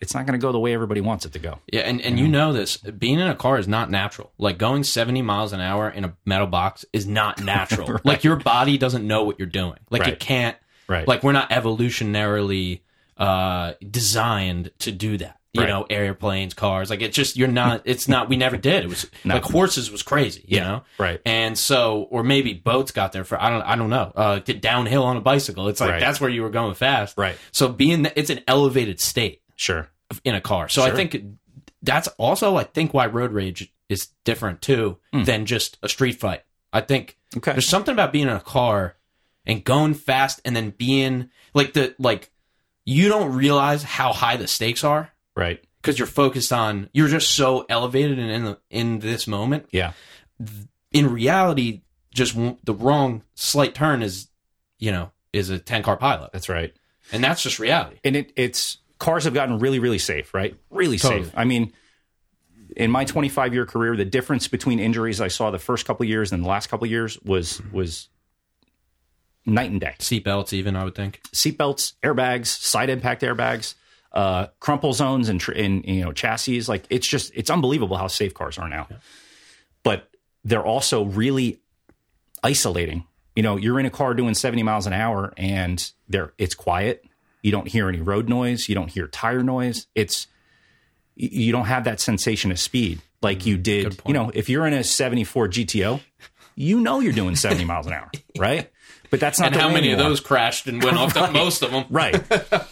it's not gonna go the way everybody wants it to go Yeah, and, and you know this. Being in a car is not natural. Like going 70 miles an hour in a metal box is not natural. Like your body doesn't know what you're doing. Like Right. it can't. Right. Like we're not evolutionarily uh, designed to do that. You Right. know, airplanes, cars. Like it's just you're not. It's not. We never did. It was like horses was crazy. You know. right. And so, or maybe boats got there for I don't I don't know. Uh, get downhill on a bicycle. It's like Right. that's where you were going fast. Right. So being it's an elevated state sure in a car. So I think that's also I think why road rage is different too than just a street fight. I think. Okay. there's something about being in a car and going fast and then being like the like you don't realize how high the stakes are. Right. Because you're focused on you're just so elevated and in the, in this moment. yeah. In reality, just w- the wrong slight turn is you know is a 10 car pilot, that's right. And that's just reality. and it, it's cars have gotten really really safe right? Really Totally. safe. I mean in my 25 year career the difference between injuries i saw the first couple of years and the last couple of years was was night and day. Seatbelts, even I would think. seatbelts airbags side impact airbags uh, crumple zones and, tr- and you know chassis. Like it's just it's unbelievable how safe cars are now. But they're also really isolating. You know you're in a car doing 70 miles an hour and there it's quiet. You don't hear any road noise. You don't hear tire noise. It's you don't have that sensation of speed like you did you know if you're in a 74 gto you know you're doing 70 miles an hour right but that's not And how many of those crashed and went off? The, most of them. Right.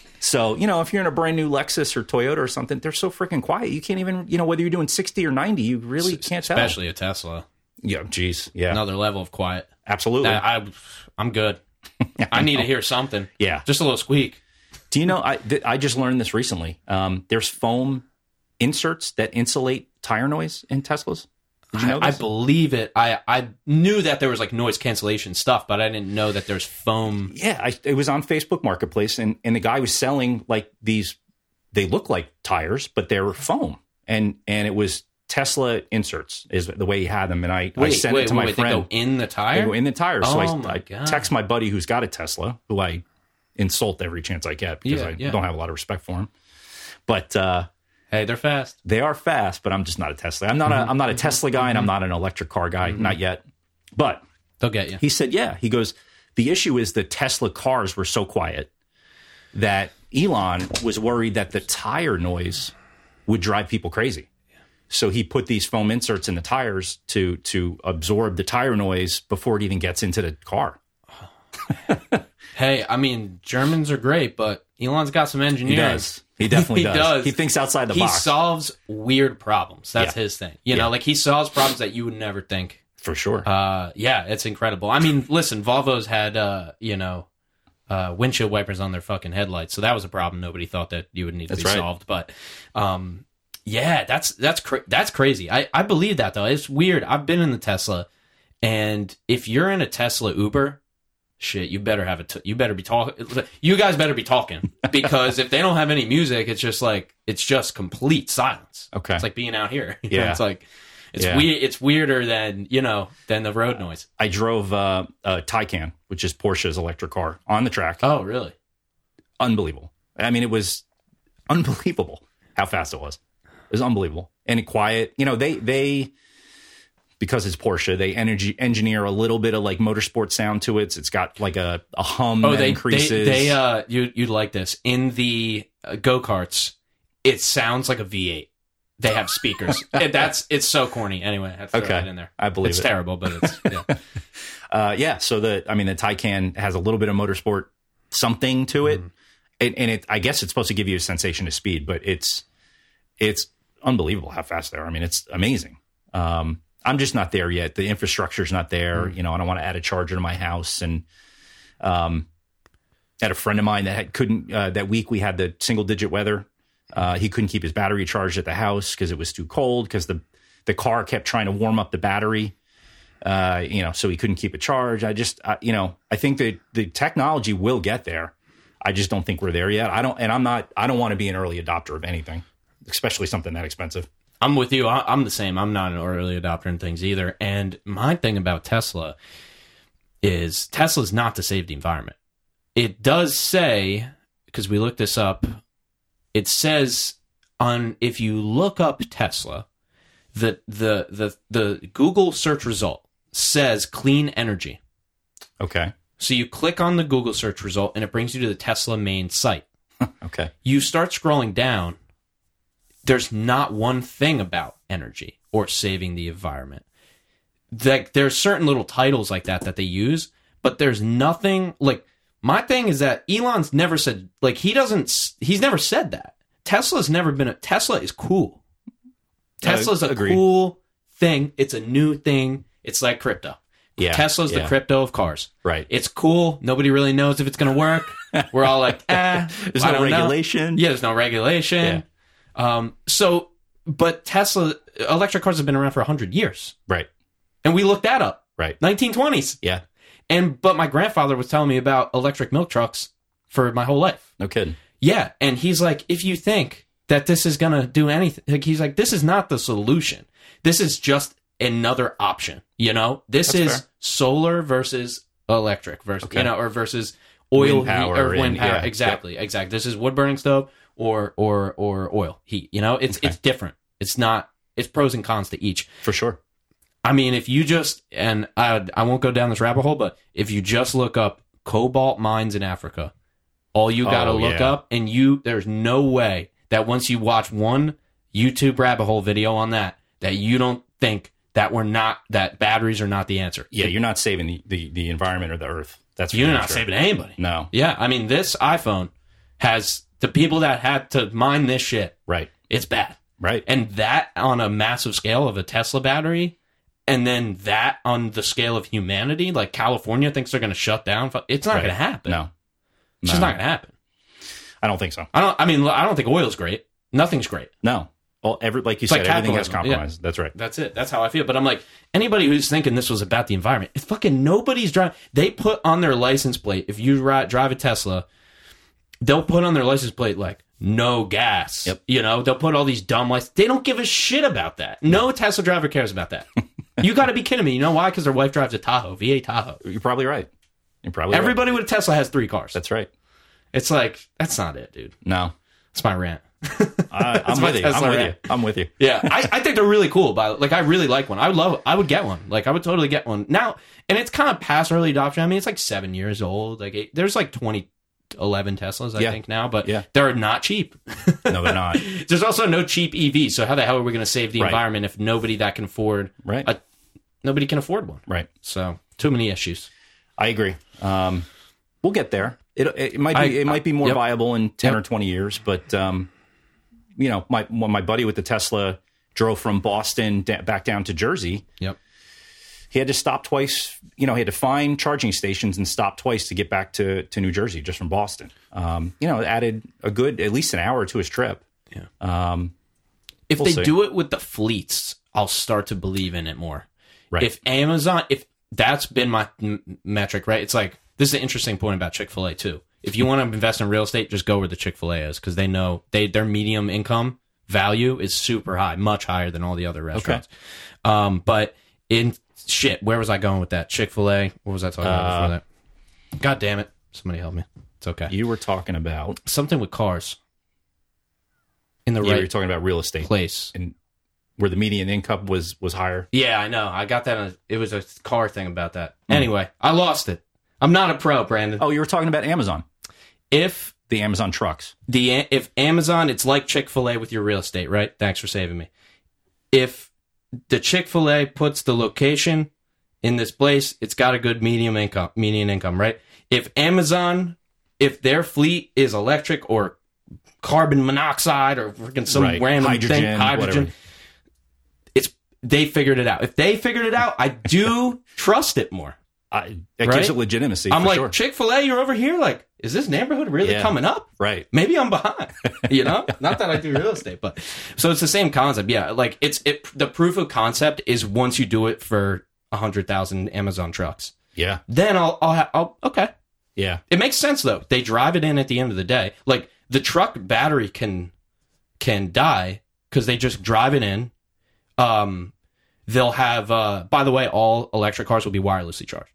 so, you know, if you're in a brand new Lexus or Toyota or something, they're so freaking quiet. You can't even, you know, whether you're doing 60 or 90, you really can't tell. Especially a Tesla. Yeah, geez. Yeah. Another level of quiet. absolutely. I, I, I'm good. I need to hear something. Yeah. Just a little squeak. Do you know, I, th- I just learned this recently. Um, there's foam inserts that insulate tire noise in Teslas. Did you know I this? believe it. I, I knew that there was like noise cancellation stuff, but I didn't know that there's foam. yeah, I, it was on Facebook Marketplace, and, and the guy was selling like these, they look like tires, but they're foam. And, and it was Tesla inserts, is the way he had them. And I, I sent wait, it to wait, my wait, friend. They go in the They tire. go in the tires. so Oh I, my I text my buddy who's got a Tesla, who I insult every chance I get because Yeah, I yeah. don't have a lot of respect for him. But uh, hey, they're fast. they are fast, but I'm just not a Tesla. I'm not Mm-hmm. a I'm not a mm-hmm. Tesla guy, and I'm mm-hmm. not an electric car guy, mm-hmm. not yet. But They'll get you. he said, yeah. He goes, the issue is the Tesla cars were so quiet that Elon was worried that the tire noise would drive people crazy. So he put these foam inserts in the tires to to absorb the tire noise before it even gets into the car. Hey, I mean, Germans are great, but Elon's got some does. He definitely He does. does. He thinks outside the He box He solves weird problems. That's Yeah. his thing. You Yeah. know, like he solves problems that you would never think. for sure. Uh, yeah, it's incredible. I mean, listen, Volvo's had uh, you know, uh, windshield wipers on their fucking headlights, so that was a problem. Nobody thought that you would need to be right. solved, but um, yeah, that's that's cra- that's crazy. I I believe that though. It's weird. I've been in the Tesla, and if you're in a Tesla Uber. Shit, you better have a. T- you better be talking. You guys better be talking because if they don't have any music, it's just like it's just complete silence. Okay. it's like being out here. You know, Yeah. it's like it's Yeah. weird. It's weirder than you know than the road noise. I drove uh, a Taycan, which is Porsche's electric car, on the track. Oh, really? unbelievable. I mean, it was unbelievable how fast it was. It was unbelievable and quiet. You know, they they because it's Porsche, they energy engineer a little bit of like motorsport sound to it. It's got like a, a hum Oh, that they increases. they, they uh you you'd like this in the uh, go karts. It sounds like a V8. They have speakers. It- that's it's so corny. Anyway, I have to throw Okay. that in there. I believe it's it. terrible, but it's yeah. Uh, yeah, so the I mean the Taycan has a little bit of motorsport something to it, and, and it I guess it's supposed to give you a sensation of speed, but it's it's unbelievable how fast they are. I mean, it's amazing. Um, I'm just not there yet. The infrastructure's not there. You know, I don't want to add a charger to my house, and um, had a friend of mine that had, couldn't uh, that week we had the single digit weather. Uh, he couldn't keep his battery charged at the house because it was too cold because the the car kept trying to warm up the battery uh, you know, so he couldn't keep it charged. I just, uh, you know, I think that the technology will get there. I just don't think we're there yet. I don't, and I'm not, I don't want to be an early adopter of anything, especially something that expensive. I'm with you. I, I'm the same. I'm not an early adopter in things either. And my thing about Tesla is Tesla's not to save the environment. It does say because we looked this up. It says on if you look up Tesla, the the the the Google search result says clean energy. Okay. So you click on the Google search result and it brings you to the Tesla main site. Okay. you start scrolling down, there's not one thing about energy or saving the environment. Like there's certain little titles like that that they use, but there's nothing like my thing is that Elon's never said like he doesn't he's never said that. Tesla's never been a Tesla is cool. Tesla's a agreed. cool thing. It's a new thing. It's like crypto. Yeah. Tesla's the crypto of cars. Right. It's cool. Nobody really knows if it's going to work. We're all like, eh. There's no don't know. regulation. Yeah, there's no regulation. Um, so, but Tesla electric cars have been around for hundred years, Right. and we looked that up, Right. 1920s. Yeah. And but my grandfather was telling me about electric milk trucks for my whole life. No kidding. Yeah, and he's like, if you think that this is gonna do anything, like he's like, this is not the solution. This is just another option. You know, this That's is fair. solar versus electric versus Okay. you know, or versus oil Wind power or wind power. yeah, exactly, exactly. This is wood burning stove or or or oil heat. You know, it's it's different. It's not. It's pros and cons to each. For sure. I mean, if you just and I I won't go down this rabbit hole, but if you just look up cobalt mines in Africa, all you got to Oh, look yeah. up, and you there's no way that once you watch one YouTube rabbit hole video on that, that you don't think that we're not that batteries are not the answer. Yeah. You're not saving the, the, the environment or the earth. That's you're not sure. saving anybody. No. Yeah, I mean, this iPhone has the people that had to mine this shit. Right. It's bad. Right. and that on a massive scale of a Tesla battery, and then that on the scale of humanity, like California thinks they're going to shut down. It's not Right. going to happen. No. it's just not going to happen. I don't think so. I don't. I mean, I don't think oil's great. Nothing's great. No. Well, every, like you It's said, like everything has capitalism, yeah. That's right. That's it. That's how I feel. But I'm like anybody who's thinking this was about the environment. It's fucking nobody's driving. They put on their license plate if you drive a Tesla, they'll put on their license plate like no gas. Yep. You know, they'll put all these dumb lights. They don't give a shit about that. No Tesla driver cares about that. you got to be kidding me. You know why? Because their wife drives a Tahoe, V8 Tahoe. You're probably right. You're probably right. Everybody with a Tesla has three cars. That's right. It's like that's not it, dude. No. That's my rant. I, I'm with you. I'm with rant. you. I'm with you. Yeah, I, I think they're really cool. But like, I really like one. I would love. I would get one. Like, I would totally get one now. And it's kind of past early adoption. I mean, it's like seven years old. Like, there's like 2011 Teslas, I Yeah. think now, but Yeah. they're not cheap. No, they're not. there's also no cheap EV. So how the hell are we going to save the Right. environment if nobody that can afford Right. a nobody can afford one? right. So too many issues. I agree. Um, we'll get there. It, it might be I- it might be more yep. viable in ten Yep. or twenty years, but um, you know, my when my buddy with the Tesla drove from Boston da- back down to Jersey, Yep. He had to stop twice. You know, he had to find charging stations and stop twice to get back to to New Jersey just from Boston. Um, you know, it added a good at least an hour to his trip. Yeah. Um, If We'll they see. do it with the fleets, I'll start to believe in it more. Right. If Amazon, if that's been my m- metric, right? It's like this is an interesting point about Chick Fil A too. If you want to invest in real estate, just go where the Chick Fil A is because they know they their medium income value is super high, much higher than all the other restaurants. Um, but in shit, where was I going with that? Chick Fil A. What was I talking about Uh, before that? God damn it! Somebody help me. It's okay. You were talking about. Something with cars in the Yeah, right you're talking about real estate place. and where the median income was was higher. Yeah, I know. I got that. On, it was a car thing about that. Anyway, I lost it. I'm not a pro, Brandon. Oh, you were talking about Amazon, If the Amazon trucks. the if Amazon, it's like Chick Fil A with your real estate, right? Thanks for saving me. If the Chick Fil A puts the location in this place, it's got a good medium income, median income, right? If Amazon, if their fleet is electric or carbon monoxide or freaking some Right. random Hydrogen, thing, hydrogen, whatever. it's they figured it out. If they figured it out, I do trust it more. I, that Right? gives it legitimacy. I'm for like sure. Chick Fil A, you're over here. Like, is this neighborhood really Yeah. coming up? right. maybe I'm behind. You know, not that I do real estate, but so it's the same concept. Yeah, like it's it. The proof of concept is once you do it for a hundred thousand Amazon trucks, Yeah. then I'll I'll, I'll okay. Yeah. It makes sense though. They drive it in at the end of the day. Like the truck battery can can die because they just drive it in. Um, they'll have. Uh, by the way, all electric cars will be wirelessly charged.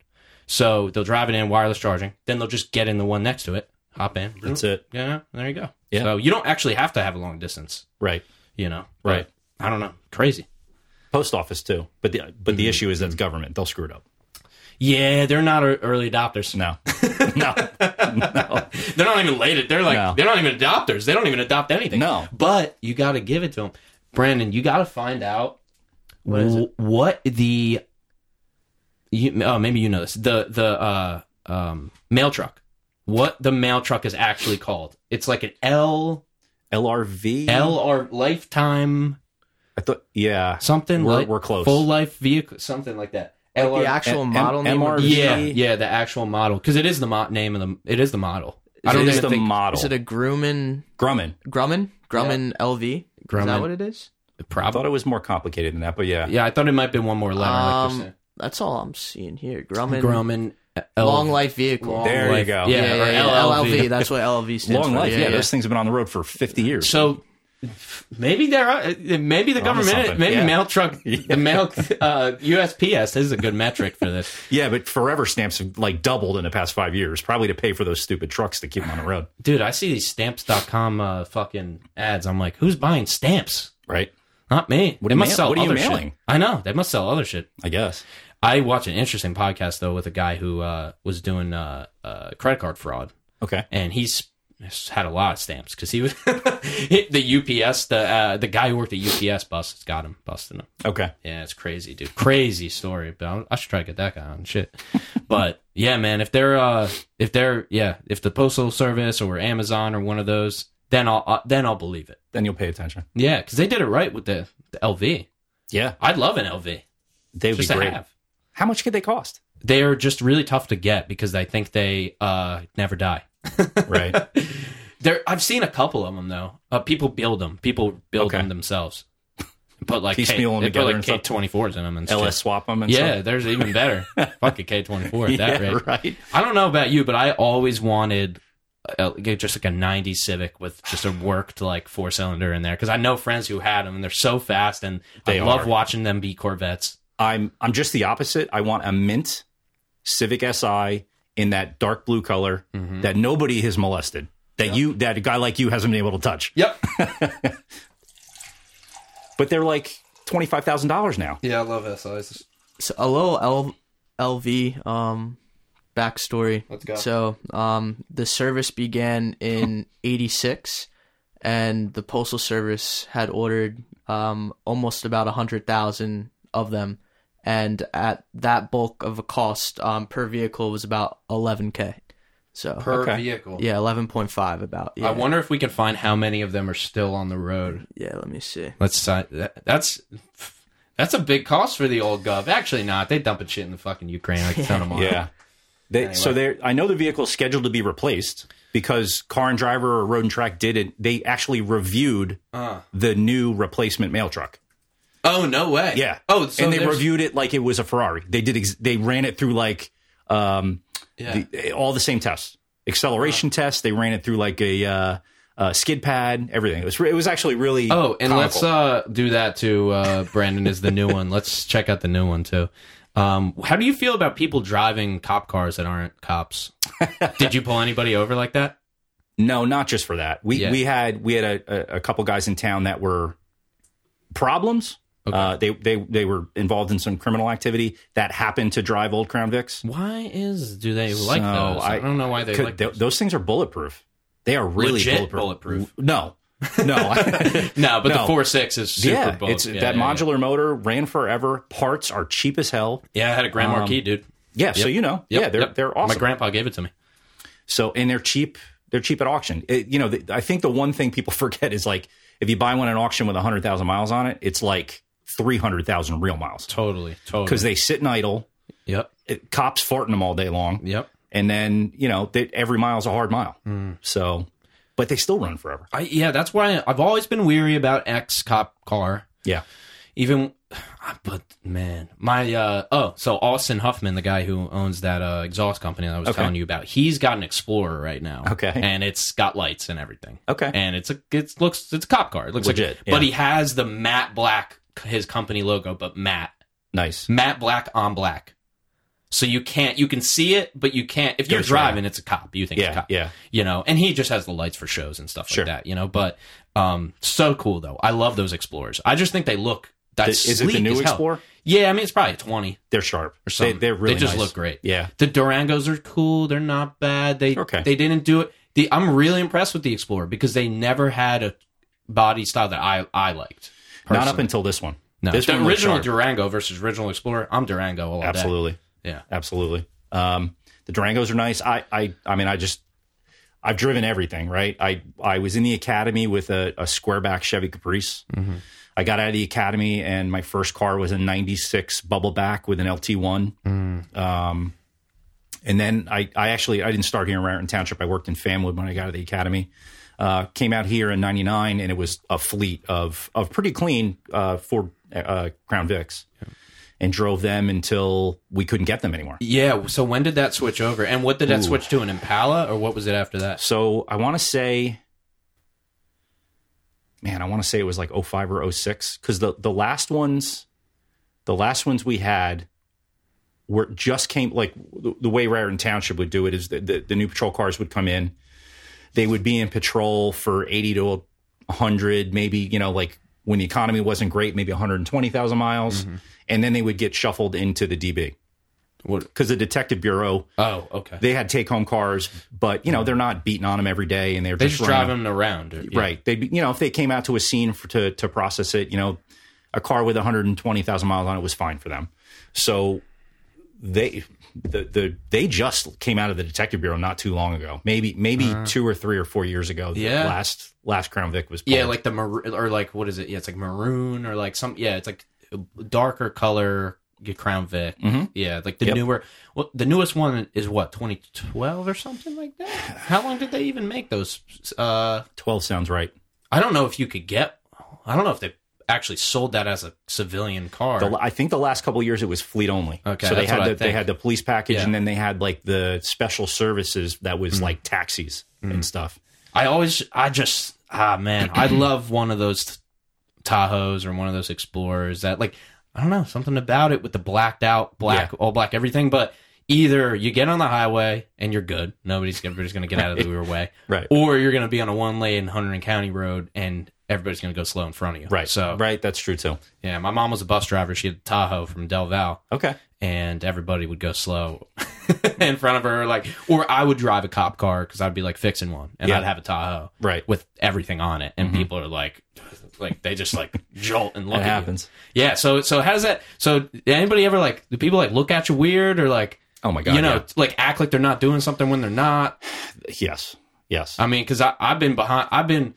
So they'll drive it in wireless charging. Then they'll just get in the one next to it, hop in. That's it. Yeah, there you go. Yeah. So you don't actually have to have a long distance, Right. you know. Right. But I don't know. Crazy. Post office too. But the but Mm-hmm. the issue is that's government. They'll screw it up. Yeah, they're not ear- early adopters. No. no. They're not even late. They're like No. they're not even adopters. They don't even adopt anything. No. But you got to give it to them, Brandon. You got to find out What what the you, oh maybe you know this the the uh um mail truck. What the mail truck is actually called? It's like an L LRV. L or lifetime I thought. Yeah. something. We're- like- we're close. Full life vehicle, something like that. Like LR the actual M- model name. of the- MRV? yeah, yeah, the actual model because it is the mo- name of the. It is the model. I don't It is even the think model. Is it a Grumman Grumman. Grumman Grumman LV? Is Grumman. that what it is? I thought it was more complicated than that, but yeah. Yeah, I thought it might be one more letter. Um, saying. That's all I'm seeing here. Grumman, Grumman. L- long life vehicle. Long There you life- go. Yeah, yeah, yeah, yeah, LLV. LLV. That's what LLV stands Long for. life. Yeah, Yeah, yeah. those things have been on the road for 50 years. So maybe there are. Maybe the government. Maybe Yeah. mail truck. The mail uh, USPS is a good metric for this. yeah, but forever stamps have like doubled in the past five years, probably to pay for those stupid trucks to keep them on the road, Dude, I see these stamps.com uh, fucking ads. I'm like, who's buying stamps? right? Not me. What they are you must mail- sell what are you other mailing? shit. I know. They must sell other shit. I guess. I watched an interesting podcast though with a guy who uh, was doing uh, uh, credit card fraud, Okay. and he's had a lot of stamps because he was the UPS the uh, the guy who worked at UPS bust got him busting him. Okay. Yeah, it's crazy, dude. Crazy story, but I should try to get that guy on shit. but yeah, man, if they're uh if they're yeah if the postal service or Amazon or one of those, then I'll uh, then I'll believe it. Then you'll pay attention. Yeah, because they did it right with the, the LV. Yeah. I'd love an LV They would be great. have. How much could they cost? They are just really tough to get because I think they uh never die. Right. There, I've seen a couple of them though. Uh, people build them. People build Okay. them themselves. Put like Piecemeal 'em they put together like and K twenty fours in them and LS swap them and Yeah, stuff? there's even better. Fuck a K twenty four at that yeah, rate. right. I don't know about you, but I always wanted uh, just like a '90s Civic with just a worked like four cylinder in there because I know friends who had them and they're so fast and They I love are. watching them be Corvettes. I'm I'm just the opposite. I want a mint Civic Si in that dark blue color Mm-hmm. that nobody has molested. That you that a guy like you hasn't been able to touch. Yep. But they're like twenty five thousand dollars now. Yeah, I love SIs. So a little L- LV um backstory. Let's go. So um the service began in '86, and the postal service had ordered um almost about a hundred thousand of them, and at that bulk of a cost um per vehicle was about 11k. So Per Okay. vehicle. yeah, 11.5 about. Yeah. I wonder if we can find how many of them are still on the road. Yeah, let me see. Let's si- that, that's that's a big cost for the old gov. Actually, not. They dumping shit in the fucking Ukraine like a ton of money. Yeah. They, So they I know the vehicle is scheduled to be replaced because Car and Driver or Road and Track did it. They actually reviewed Uh. the new replacement mail truck. Oh no way. Yeah. Oh, so and they there's- reviewed it like it was a Ferrari. They did. Ex- they ran it through like um, Yeah. the, all the same tests, acceleration tests. They ran it through like a uh, uh, skid pad, everything. It was re- it was actually really. Oh, and comical. let's uh, do that to Uh, Brandon is the new one. Let's check out the new one too. Um, how do you feel about people driving cop cars that aren't cops? Did you pull anybody over like that? No, not just for that. We Yeah. we had we had a, a couple guys in town that were problems. Uh, they they they were involved in some criminal activity that happened to drive old Crown Vics. Why is do they like So, those? I, don't know why they could- like th- those. those things are bulletproof. They are really Legit bulletproof. bulletproof. No, no, No, but the No. four six is super yeah, bullet- it's yeah, that yeah, modular motor ran forever. Parts are cheap as hell. Yeah, Yeah, I had a Grand Marquis, dude. Yeah, so you know, Yep, yeah, they're yep. they're awesome. My grandpa gave it to me. So and they're cheap. They're cheap at auction. It- you know, the, I think the one thing people forget is like if you buy one at auction with hundred thousand miles on it, it's like three hundred thousand real miles Totally, totally. because they sit and idle. yep, It, cops farting them all day long. yep. and then you know they, every mile's a hard mile. Hmm. So, but they still run forever. I, yeah, that's why I've always been weary about X cop car. Yeah, Even, but man, my uh oh, so Austin Huffman, the guy who owns that uh, exhaust company that I was Okay. telling you about, he's got an Explorer right now. Okay. and it's got lights and everything. Okay. and it's a it looks it's a cop car. It looks Legit, like, yeah. but he has the matte black his company logo, but matte nice. matte black on black. So you can't you can see it, but you can't if you're yeah. driving, it's a cop. You think it's a Yeah, cop. yeah. You know, and he just has the lights for shows and stuff Sure. like that, you know. But um so cool though. I love those explorers. I just think they look that's Is it the new. Explorer? Yeah, I mean it's probably twenty They're sharp. or something. They, they're really they just nice. look great. Yeah, The Durangos are cool. They're not bad. They Okay. they didn't do it. The I'm really impressed with the Explorer because they never had a body style that I I liked. Not up until this one. no. this the one original sharp. Durango versus original Explorer. I'm Durango all day. absolutely, Yeah. absolutely. Um, the Durangos are nice. I, I, I mean, I just, I've driven everything. Right. I, I was in the academy with a, a squareback Chevy Caprice. Mm-hmm. I got out of the academy, and my first car was a '96 bubble back with an LT1. Mm. Um, and then I, I actually I didn't start here in Raritan Township. I worked in Fanwood when I got out of the academy. Uh, came out here in '99, and it was a fleet of of pretty clean uh, Ford uh, Crown Vics, and drove them until we couldn't get them anymore. Yeah. So when did that switch over? And what did that switch to? An Impala, or what was it after that? So I want to say, man, I want to say it was like 05 or 06 because the the last ones, the last ones we had were just came like the, the way Raritan Township would do it is that the, the new patrol cars would come in, they would be in patrol for 80 to 100, maybe you know like when the economy wasn't great, maybe 120,000 miles, mm-hmm. and then they would get shuffled into the DB because the detective bureau Oh, okay. they had take home cars, but you know they're not beating on them every day, and they're They just, just drive them around, or- yeah. right. They you know if they came out to a scene for, to to process it, you know, a car with 120,000 miles on it was fine for them. So they the the they just came out of the detective bureau not too long ago, maybe maybe two or three or four years ago. the Yeah. last last Crown Vic was Yeah, like the mar- or like what is it? Yeah, it's like maroon or like some. Yeah, it's like darker color. Crown Vic. Yeah, like the Yep. newer. Well, the newest one is what 2012 or something like that. How long did they even make those? Uh, 12 sounds right. I don't know if you could get. I don't know if they actually sold that as a civilian car. The, I think the last couple of years it was fleet only. Okay, so they had the, they had the police package, Yeah. Mm. and then they had like the special services that was like taxis and stuff. I always, I just, ah, man, I love one of those Tahoes or one of those Explorers that, like, I don't know, something about it with the blacked out, black, Yeah. all black, everything. But either you get on the highway and you're good, nobody's everybody's going to get out of the your way, Right. Or you're going to be on a one lane Hunterdon County road and everybody's going to go slow in front of you, Right. So, right, that's true too. yeah, my mom was a bus driver. She had a Tahoe from Del Val. Okay. And everybody would go slow in front of her, like, or I would drive a cop car because I'd be like fixing one, and Yeah. I'd have a Tahoe, Right. with everything on it, and mm-hmm. people are like, like they just like jolt and look. That at you. happens. Yeah. So so how does that? So anybody ever like? Do people like look at you weird or like? Oh my God, You know, yeah. like act like they're not doing something when they're not. Yes. Yes. I mean, because I've been behind. I've been.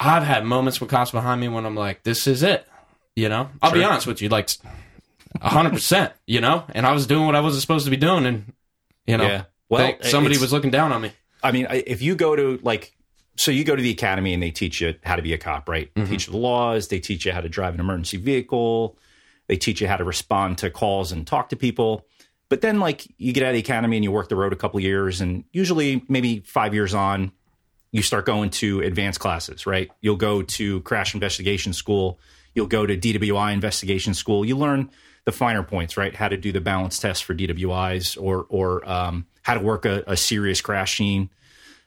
I've had moments with cops behind me when I'm like, this is it. You know, I'll be honest with you, like hundred percent. You know, and I was doing what I wasn't supposed to be doing, and you know, Yeah. Well, somebody was looking down on me. I mean, if you go to like, so you go to the academy and they teach you how to be a cop, right? Mm-hmm. Teach you the laws. They teach you how to drive an emergency vehicle. They teach you how to respond to calls and talk to people. But then, like, you get out of the academy and you work the road a couple years, and usually, maybe five years on, you start going to advanced classes, right? You'll go to crash investigation school. You'll go to DWI investigation school. You learn the finer points, right? How to do the balance test for DWIs or or um, how to work a, a serious crash scene.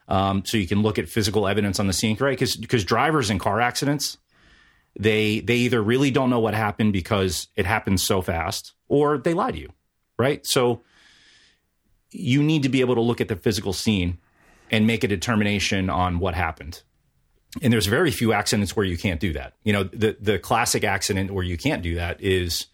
Um, so you can look at physical evidence on the scene, right? Because drivers in car accidents, they they either really don't know what happened because it happens so fast, or they lie to you, right? So you need to be able to look at the physical scene and make a determination on what happened. And there's very few accidents where you can't do that. You know, the the classic accident where you can't do that is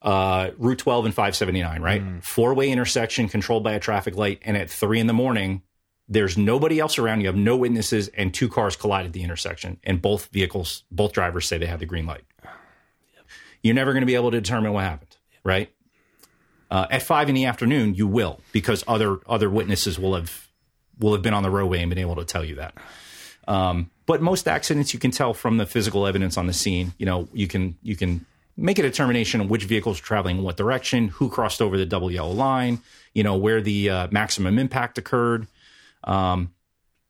uh, Route 12 and 579, right? Four way intersection controlled by a traffic light, and at three in the morning, there's nobody else around. You have no witnesses, and two cars collide at the intersection, and both vehicles, both drivers say they had the green light. You're never going to be able to determine what happened, right? Uh, at five in the afternoon, you will because other other witnesses will have will have been on the roadway and been able to tell you that. Um, but most accidents, you can tell from the physical evidence on the scene. You know, you can you can make a determination of which vehicles are traveling in what direction, who crossed over the double yellow line, you know, where the uh, maximum impact occurred. Um,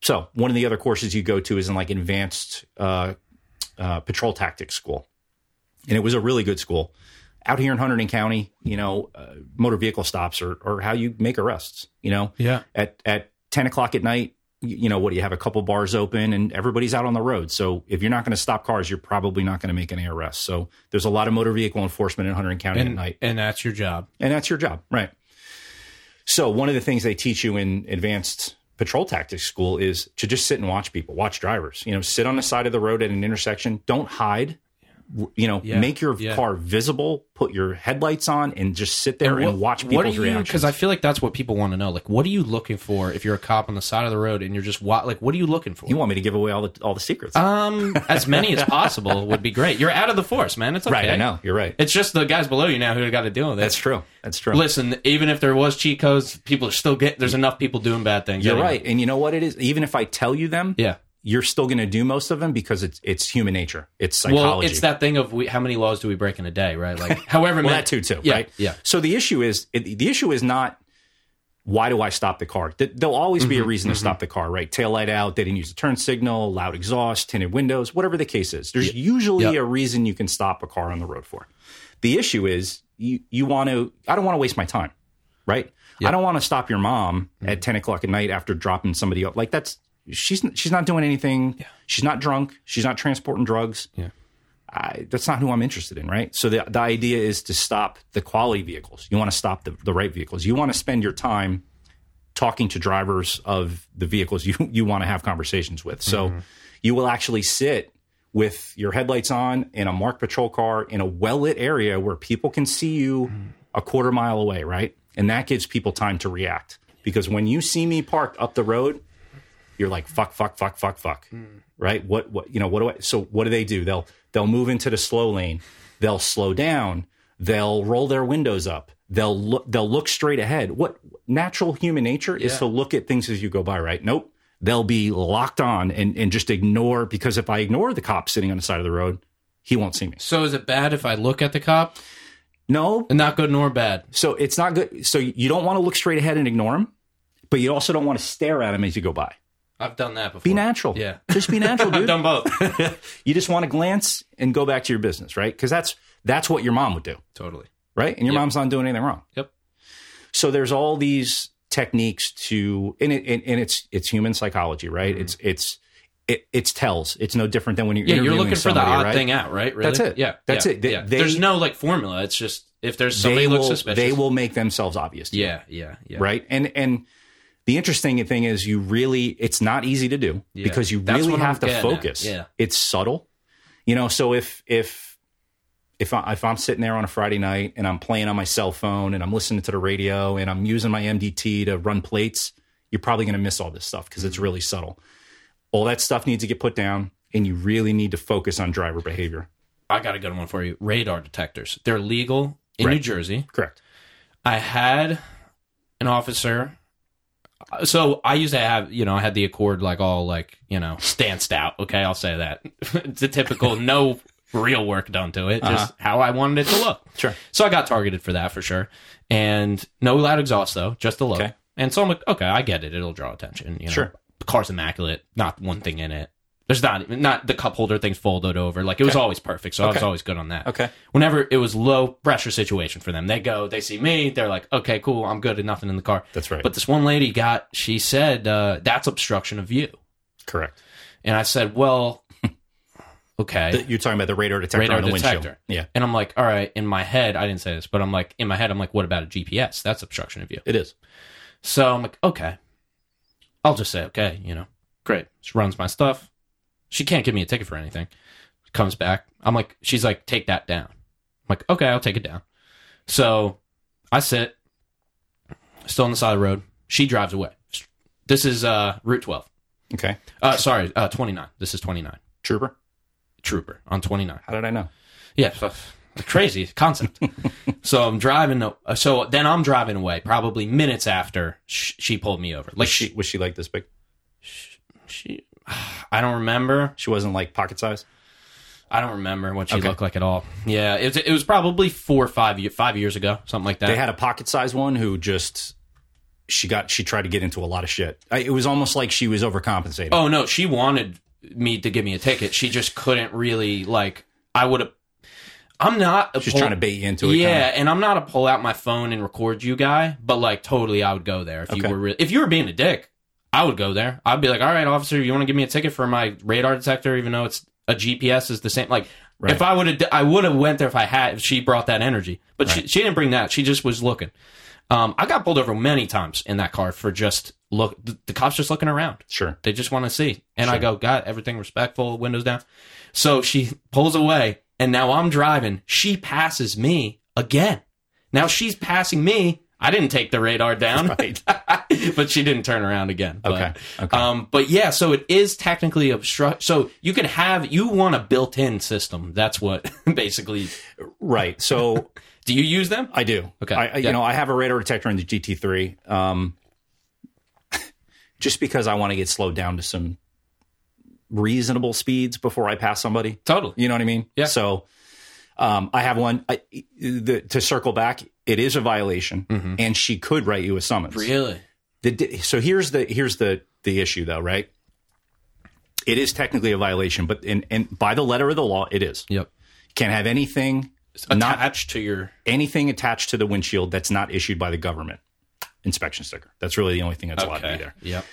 so one of the other courses you go to is in like advanced uh, uh, patrol tactics school, and it was a really good school. Out here in Hunterdon County, you know, uh, motor vehicle stops are, are how you make arrests. You know, Yeah. at at ten o'clock at night, you, know what? do You have a couple bars open, and everybody's out on the road. So if you're not going to stop cars, you're probably not going to make any arrests. So there's a lot of motor vehicle enforcement in Hunterdon County at night and that's your job. and that's your job, right? So one of the things they teach you in advanced patrol tactics school is to just sit and watch people, watch drivers. You know, sit on the side of the road at an intersection, don't hide. You know, Yeah. make your Yeah. car visible, put your headlights on, and just sit there and, watch people's you, reactions. Because I feel like that's what people want to know. Like, what are you looking for if you're a cop on the side of the road and you're just wa- like, what are you looking for? you want me to give away all the all the secrets, um, as many as possible would be great. You're out of the force, man. It's okay. right? I know you're right. It's just the guys below you now who got to deal with it. That's true. That's true. Listen, even if there was cheat codes, people are still get. There's enough people doing bad things. You're anyway. right. And you know what it is? Even if I tell you them, Yeah. You're still going to do most of them because it's it's human nature. It's psychology. Well, it's that thing of we, how many laws do we break in a day, right? Like, however many. well, many. that too, too, Yeah, right? yeah. So the issue is it, the issue is not why do I stop the car? Th- There'll always be a Mm-hmm, reason to stop the car, right? Tail light out, they didn't use the turn signal, loud exhaust, tinted windows, whatever the case is. There's usually Yep. a reason you can stop a car on the road for. The issue is you you want to. I don't want to waste my time, right? I don't want to stop your mom Mm-hmm. at ten o'clock at night after dropping somebody up. Like that's she's she's not doing anything. She's not drunk. She's not transporting drugs. Yeah. I, that's not who I'm interested in, right? So the the idea is to stop the quality vehicles. You want to stop the, the right vehicles. You want to spend your time talking to drivers of the vehicles you you want to have conversations with. So mm-hmm. you will actually sit with your headlights on in a marked patrol car in a well lit area where people can see you mm-hmm. a quarter mile away, right? And that gives people time to react because when you see me parked up the road, you're like fuck, fuck, fuck, fuck, fuck, hmm. right? What, what, you know, what do I? So what do they do? They'll they'll move into the slow lane. They'll slow down. They'll roll their windows up. They'll look. They'll look straight ahead. What natural human nature is to look at things as you go by, right? Nope. They'll be locked on and and just ignore because if I ignore the cop sitting on the side of the road, he won't see me. So is it bad if I look at the cop? No, And not good nor bad. so it's not good. So you don't want to look straight ahead and ignore him, but you also don't want to stare at him as you go by. I've done that before. Be natural. Yeah. just be natural, dude. I've done both. you just want to glance and go back to your business, right? Because that's that's what your mom would do, totally. right? And your Yep. mom's not doing anything wrong. Yep. So there's all these techniques to, and, it, and, and it's it's human psychology, right? It's it's it, it's tells. It's no different than when you're Mm-hmm. Yeah, you're looking for the odd right? thing out, right? Really? That's it. Yeah. That's yeah, it. They- yeah. they- There's no like formula. It's just if there's somebody They looks will suspicious. they will make themselves obvious. To you, Yeah, yeah, yeah. right? And and the interesting thing is you really it's not easy to do Yeah. because you That's really what I'm have to at. focus. Yeah. It's subtle. You know, so if if if I, if I'm sitting there on a Friday night and I'm playing on my cell phone and I'm listening to the radio and I'm using my MDT to run plates, you're probably going to miss all this stuff because it's mm-hmm. really subtle. All that stuff needs to get put down and you really need to focus on driver behavior. I got a good one for you. Radar detectors. They're legal in Right. New Jersey. Correct. I had an officer. So I used to have, you know, I had the Accord like all like, you know, stanced out. Okay, I'll say that. it's a typical no real work done to it, just uh-huh. how I wanted it to look. Sure. So I got targeted for that for sure. And no loud exhaust though, just the look. Okay. And so I'm like, okay, I get it. It'll draw attention. You know? Sure. The car's immaculate, not one thing in it. There's not not the cup holder things folded over. Like it was always perfect, so I was always good on that. Okay. Whenever it was low pressure situation for them, they go, they see me, they're like, okay, cool, I'm good, and nothing in the car. That's right. But this one lady got, she said, uh, that's obstruction of view, Correct. and I said, well, okay. The- you're talking about the radar detector radar on the windshield. detector. Yeah, And I'm like, all right, in my head, I didn't say this, but I'm like, in my head, I'm like, what about a GPS? That's obstruction of view. it is. So I'm like, okay. I'll just say, okay, you know, great. She runs my stuff. She can't give me a ticket for anything. Comes back. I'm like, she's like, take that down. I'm like, okay, I'll take it down. So I sit, still on the side of the road. She drives away. This is uh, Route 12. Okay. Uh, sorry, uh, 29. This is 29. Trooper. Trooper on 29. How did I know? Yeah, so, crazy concept. so I'm driving. So then I'm driving away. Probably minutes after sh- she pulled me over. Like Was she was she like this big? she, I don't remember. She wasn't like pocket size. I don't remember what she Okay. looked like at all. Yeah, it, it was probably four or five ye- five years ago, something like that. They had a pocket size one who just she got she tried to get into a lot of shit. I, it was almost like she was overcompensating. oh no, she wanted me to give me a ticket. She just couldn't really like. I would have. I'm not. A She's pull- trying to bait you into it. Yeah, kinda. and I'm not a pull out my phone and record you guy, but like totally, I would go there if you were re- if you were being a dick. I would go there. I'd be like, all right, officer, you want to give me a ticket for my radar detector, even though it's a GPS is the same. Like, Right. if I would have, I would have went there if I had. If she brought that energy, but she, Right. she didn't bring that. She just was looking. Um, I got pulled over many times in that car for just look. The, the cops just looking around. Sure. They just want to see. And I go, got everything respectful, windows down. So she pulls away, and now I'm driving. She passes me again. Now she's passing me. I didn't take the radar down, Right. but she didn't turn around again. But, Okay. Okay. Um, but yeah, so it is technically obstruct. So you can have you want a built-in system. That's what basically. Right. So Do you use them? I do. Okay. I, I- you know, I have a radar detector in the GT3. Um, just because I want to get slowed down to some reasonable speeds before I pass somebody. Totally. You know what I mean? Yeah. So um, I have one. I, the, to circle back, it is a violation, and she could write you a summons. Really? The, so here's the here's the the issue though, right? It is technically a violation, but in, and by the letter of the law, it is. Yep. Can't have anything not Attached to your. anything attached to the windshield that's not issued by the government inspection sticker. That's really the only thing that's allowed to be there. Yep.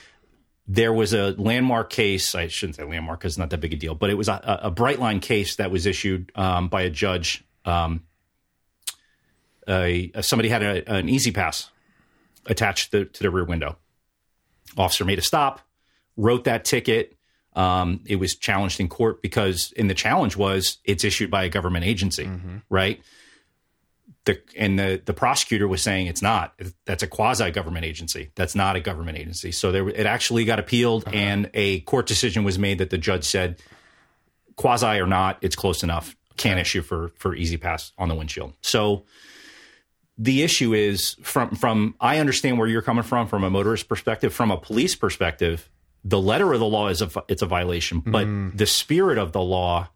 There was a landmark case. I shouldn't say landmark because it's not that big a deal, but it was a, a bright line case that was issued um, by a judge. Um, a, somebody had a, an E-ZPass attached to the, to the rear window. Officer made a stop, wrote that ticket. Um, it was challenged in court because, and the challenge was it's issued by a government agency, right? The, and the, the prosecutor was saying it's not. That's a quasi government agency. That's not a government agency. So there, it actually got appealed, and a court decision was made that the judge said, quasi or not, it's close enough. Can't issue for for E-ZPass on the windshield. So the issue is from from I understand where you're coming from from a motorist perspective, from a police perspective, the letter of the law is a it's a violation, but mm. the spirit of the law,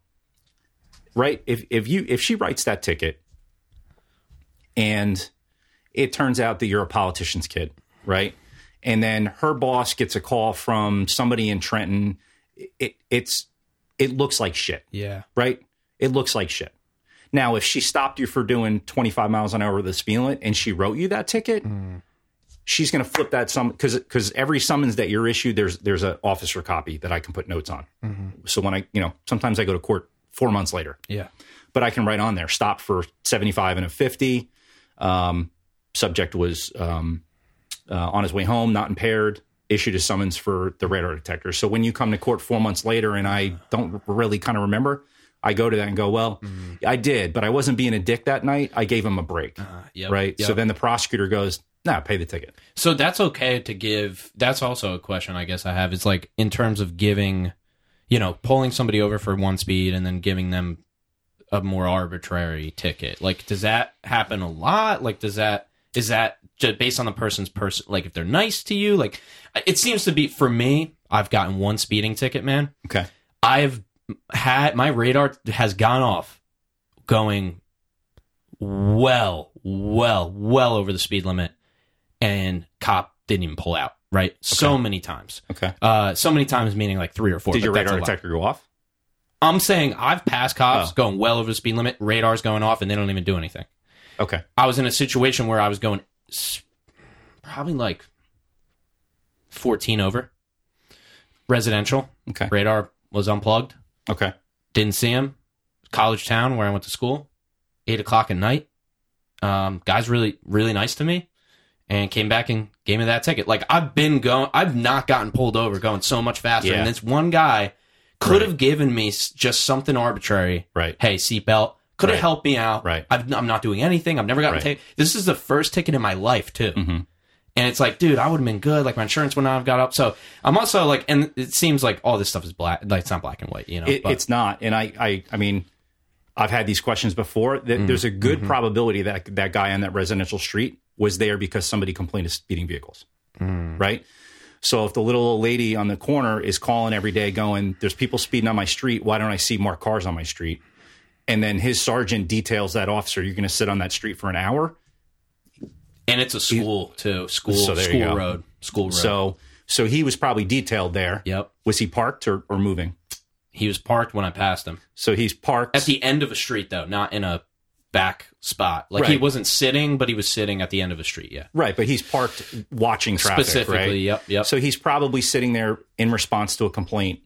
right? If if you if she writes that ticket and it turns out that you're a politician's kid, right? And then her boss gets a call from somebody in Trenton, it it's it looks like shit Yeah. right? It looks like shit. Now, if she stopped you for doing 25 miles an hour with the speed limit and she wrote you that ticket, she's going to flip that sum because because every summons that you're issued, there's there's an officer copy that I can put notes on. So when I you know sometimes I go to court four months later, Yeah. but I can write on there stop for 75 and a 50. Um, subject was um, uh, on his way home, not impaired. Issued a summons for the radar detector. So when you come to court four months later, and I don't really kind of remember, I go to that and go, "Well, mm-hmm. I did, but I wasn't being a dick that night. I gave him a break, uh-huh. Yep. right?" Yep. So then the prosecutor goes, "Nah, pay the ticket." So that's okay to give. That's also a question I guess I have. It's like in terms of giving, you know, pulling somebody over for one speed and then giving them a more arbitrary ticket. Like, does that happen a lot? Like, does that is that just based on the person's person? Like, if they're nice to you, like, it seems to be for me. I've gotten one speeding ticket, man. Okay, I've had my radar has gone off going well, well, well over the speed limit, and cop didn't even pull out. right? So many times. Okay. Uh, so many times meaning like three or four. Did your radar detector go off? I'm saying I've passed cops Oh. going well over the speed limit, radars going off, and they don't even do anything. Okay. I was in a situation where I was going probably like 14 over. Residential. Okay. Radar was unplugged. Okay. Didn't see him. College town where I went to school. Eight o'clock at night. Um, guys really, really nice to me and came back and gave me that ticket. Like I've been going, I've not gotten pulled over going so much faster. Yeah. And this one guy could Right. have given me just something arbitrary. Right. Hey, seatbelt. Could have Right. helped me out. Right. I've, I'm not doing anything. I've never gotten Right. taken. This is the first ticket in my life too. Mhm. And it's like, dude, I would have been good. Like my insurance would not have got up. So I'm also like, and it seems like all this stuff is black. Like it's not black and white, you know. It, but- it's not, and I, I, I mean, I've had these questions before. Mm-hmm. That there's a good probability that that guy on that residential street was there because somebody complained of speeding vehicles, Mm. right? So if the little old lady on the corner is calling every day, going, "There's people speeding on my street. Why don't I see more cars on my street?" And then his sergeant details that officer, "You're going to sit on that street for an hour." And it's a school too. School, So school road, school road. So, so he was probably detailed there. yep, Was he parked or, or moving? he was parked when I passed him So he's parked at the end of a street though, not in a back spot. Like he wasn't sitting, but he was sitting at the end of a street. Yeah, right, but he's parked watching traffic. specifically. right? Yep, yep. So he's probably sitting there in response to a complaint.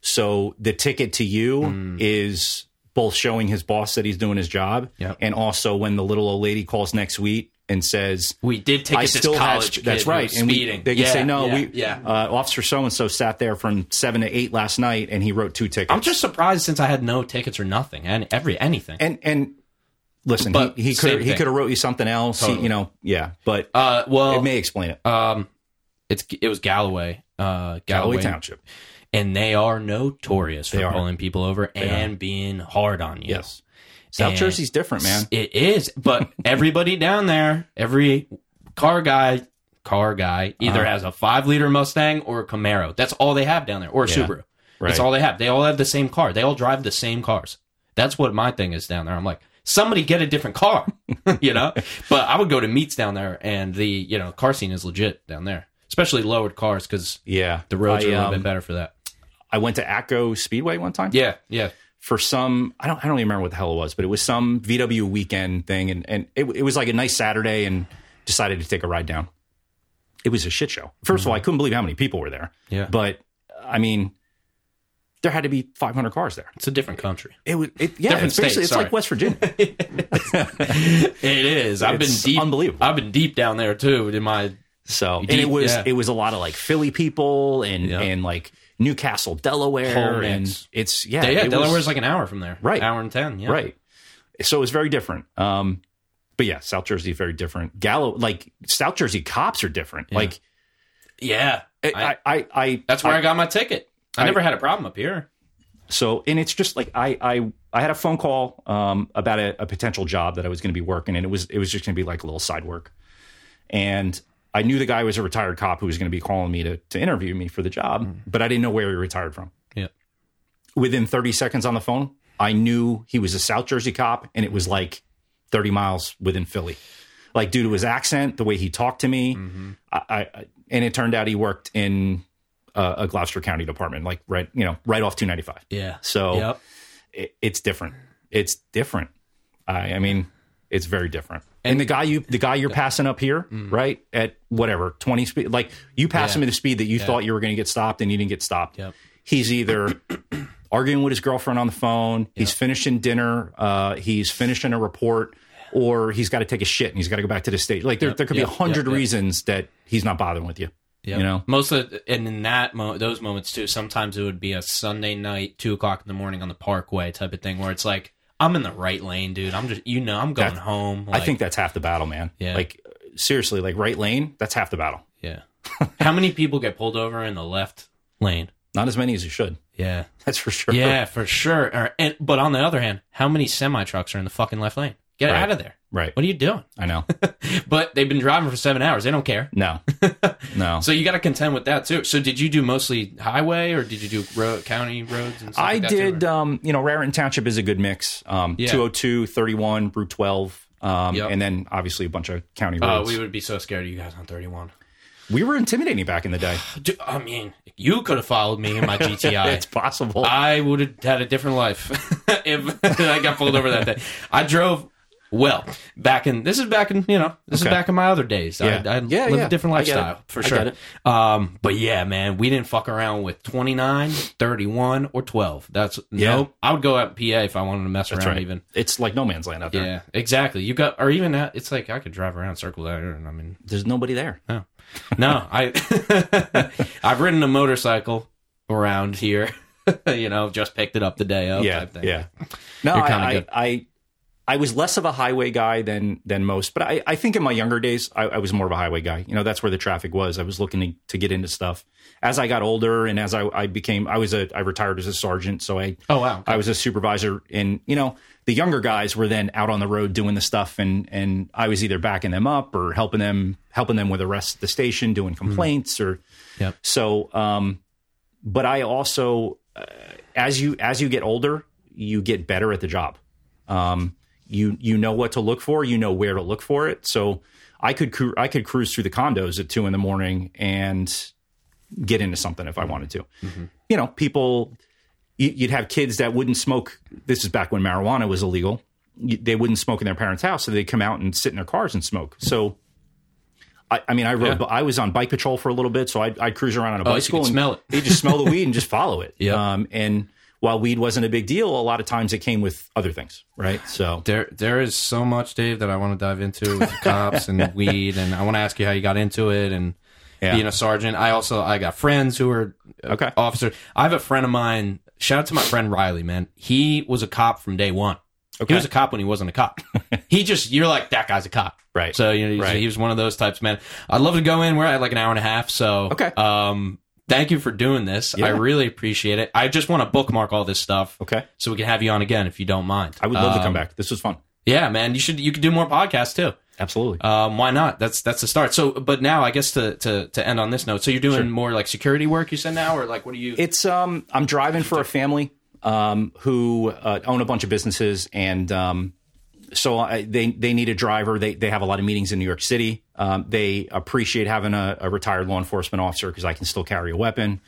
So the ticket to you Hmm. is both showing his boss that he's doing his job, Yep. and also when the little old lady calls next week and says, we did take "I this still college. have." That's right, and we, they can yeah, say, "No, yeah, we, yeah." uh, Officer so and so sat there from seven to eight last night, and he wrote two tickets." I'm just surprised since I had no tickets or nothing, and every anything. and and listen, But he, could he could have wrote you something else, he- you know, yeah, but uh, well, it may explain it. um, it's it was Galloway, uh, Galloway, Galloway Township, and they are notorious for They are. pulling people over and being hard on you. yes. South And- Jersey's different, man. It is, but everybody down there, every car guy, car guy, either Uh-huh. has a five liter Mustang or a Camaro. That's all they have down there, or a Yeah. Subaru. Right. That's all they have. They all have the same car. They all drive the same cars. That's what my thing is down there. I'm like, somebody get a different car, you know. But I would go to meets down there, and the you know car scene is legit down there, especially lowered cars because Yeah, the roads I, are a little um, bit better for that. I went to Atco Speedway one time. Yeah, yeah. For some I don't I don't even remember what the hell it was, but it was some VW weekend thing, and and it, it was like a nice Saturday, and decided to take a ride down. It was a shit show. 1st of all, I couldn't believe how many people were there. Yeah. but I mean, there had to be 500 cars there. It's a different country. It was it, yeah, Different it's basically state, it's sorry. like West Virginia. It is. I've It's been deep. unbelievable. I've been deep down there too. In my So and it was yeah. it was a lot of like Philly people and Yeah. and like New Castle, Delaware, Whole and mix. it's yeah, yeah, yeah it was- Delaware's like an hour from there. Right. hour and ten. Yeah, Right. So it's very different. Um, but yeah, South Jersey is very different. Gallo, like South Jersey cops are different. Like Yeah, I, I- I, I, I that's where I, got my ticket. I, I- never had a problem up here. so, and it's just like I, I, I had a phone call um, about a, a potential job that I was going to be working, and it was, it was just going to be like a little side work, and I knew the guy was a retired cop who was going to be calling me to to interview me for the job, but I didn't know where he retired from. Yeah, Within 30 seconds on the phone, I knew he was a South Jersey cop, and it was like 30 miles within Philly. Like due to his accent, the way he talked to me, I, I and it turned out he worked in uh, a Gloucester County department, like right, you know, right off 295. yeah. So Yep. it, it's different. It's different. I, I mean, it's very different. And, the guy you, the guy you're passing up here, right at whatever 20 speed, like you pass Mm. Yeah. him at a speed that you thought you were going to get stopped, and you didn't get stopped. Yep. He's either arguing with his girlfriend on the phone, he's finishing dinner, uh, he's finishing a report, or he's got to take a shit and he's got to go back to the stage. Like there, there could yep, be a hundred yep, yep. reasons that he's not bothering with you. Yep. You know, most of the, and in that mo- those moments too. Sometimes it would be a Sunday night, two o'clock in the morning on the Parkway type of thing, where it's like I'm in the right lane, dude. I'm just you know I'm going home. I think that's half the battle, man. Yeah. Like seriously, like right lane, that's half the battle. yeah. How many people get pulled over in the left lane? Not as many as you should. Yeah. That's for sure. Yeah, for sure. Or, and, but on the other hand, how many semi trucks are in the fucking left lane? Get Right. out of there. Right. What are you doing? I know. But they've been driving for seven hours. They don't care. No. No. So you got to contend with that too. So did you do mostly highway or did you do road, county roads and stuff I like too, did, or- um, you know, Raritan Township is a good mix. Um, Yeah. 202, 31, Route 12, um, Yep. and then obviously a bunch of county roads. Oh, roads. we would be so scared of you guys on 31. we were intimidating back in the day. Dude, I mean, you could have followed me in my GTI. it's possible. I would have had a different life if I got pulled over that day. I drove well back in. This is back in you know this Okay. is back in my other days. Yeah. I, I Yeah, lived yeah. a different I get it. lifestyle for I sure. get it. Um, but yeah, man, we didn't fuck around with 29, 31, or twelve. That's Yeah. nope. I would go out in PA if I wanted to mess That's around. right. Even It's like no man's land out there. yeah, exactly. You got or even that. It's like I could drive around circle that. And I mean, There's nobody there. no, no. I I've ridden a motorcycle around here. you know, just picked it up the day of. yeah, type thing. yeah. No, You're I, kinda I. I, I was less of a highway guy than than most, but I, I think in my younger days I, I was more of a highway guy. You know, that's where the traffic was. I was looking to, to get into stuff. As I got older and as I, I became, I was a, I retired as a sergeant, so I, Oh wow. I was a supervisor, and you know, the younger guys were then out on the road doing the stuff, and and I was either backing them up or helping them, helping them with the rest of the station, doing complaints or. Yep. So, um, but I also, uh, as you as you get older, you get better at the job. Um, you you know what to look for, you know where to look for it. So I could cru- I could cruise through the condos at two in the morning and get into something if I wanted to. You know, people you- you'd have kids that wouldn't smoke. This is back when marijuana was illegal. They wouldn't smoke in their parents' house, so they'd come out and sit in their cars and smoke. So. I, I mean, I rode. Yeah. I was on bike patrol for a little bit, so I'd, I'd cruise around on a Oh, bicycle and smell it. you just smell the weed and just follow it. Yeah. Um, and while weed wasn't a big deal, a lot of times it came with other things, right? So There, there is so much, Dave, that I want to dive into with cops and weed, and I want to ask you how you got into it and Yeah. being a sergeant. I also, I got friends who are uh, Okay. officers. I have a friend of mine. Shout out to my friend Riley, man. He was a cop from day one. Okay. He was a cop when he wasn't a cop. he just, you're like that guy's a cop, Right. So you know, Right. he was one of those types, man. I'd love to go in. We're at like an hour and a half, so Okay. Um, thank you for doing this. I really appreciate it. I just want to bookmark all this stuff, okay, so we can have you on again if you don't mind. I would love to Um, come back. This was fun. yeah, man, you should you could do more podcasts too. Absolutely. Um, why not? That's that's the start. So, but now I guess to to to end on this note, so you're doing more like security work, you said now, or like what are you? It's um, I'm driving for a family um, who uh, own a bunch of businesses, and um, so I, they they need a driver. They they have a lot of meetings in New York City. Um, they appreciate having a, a retired law enforcement officer because I can still carry a weapon.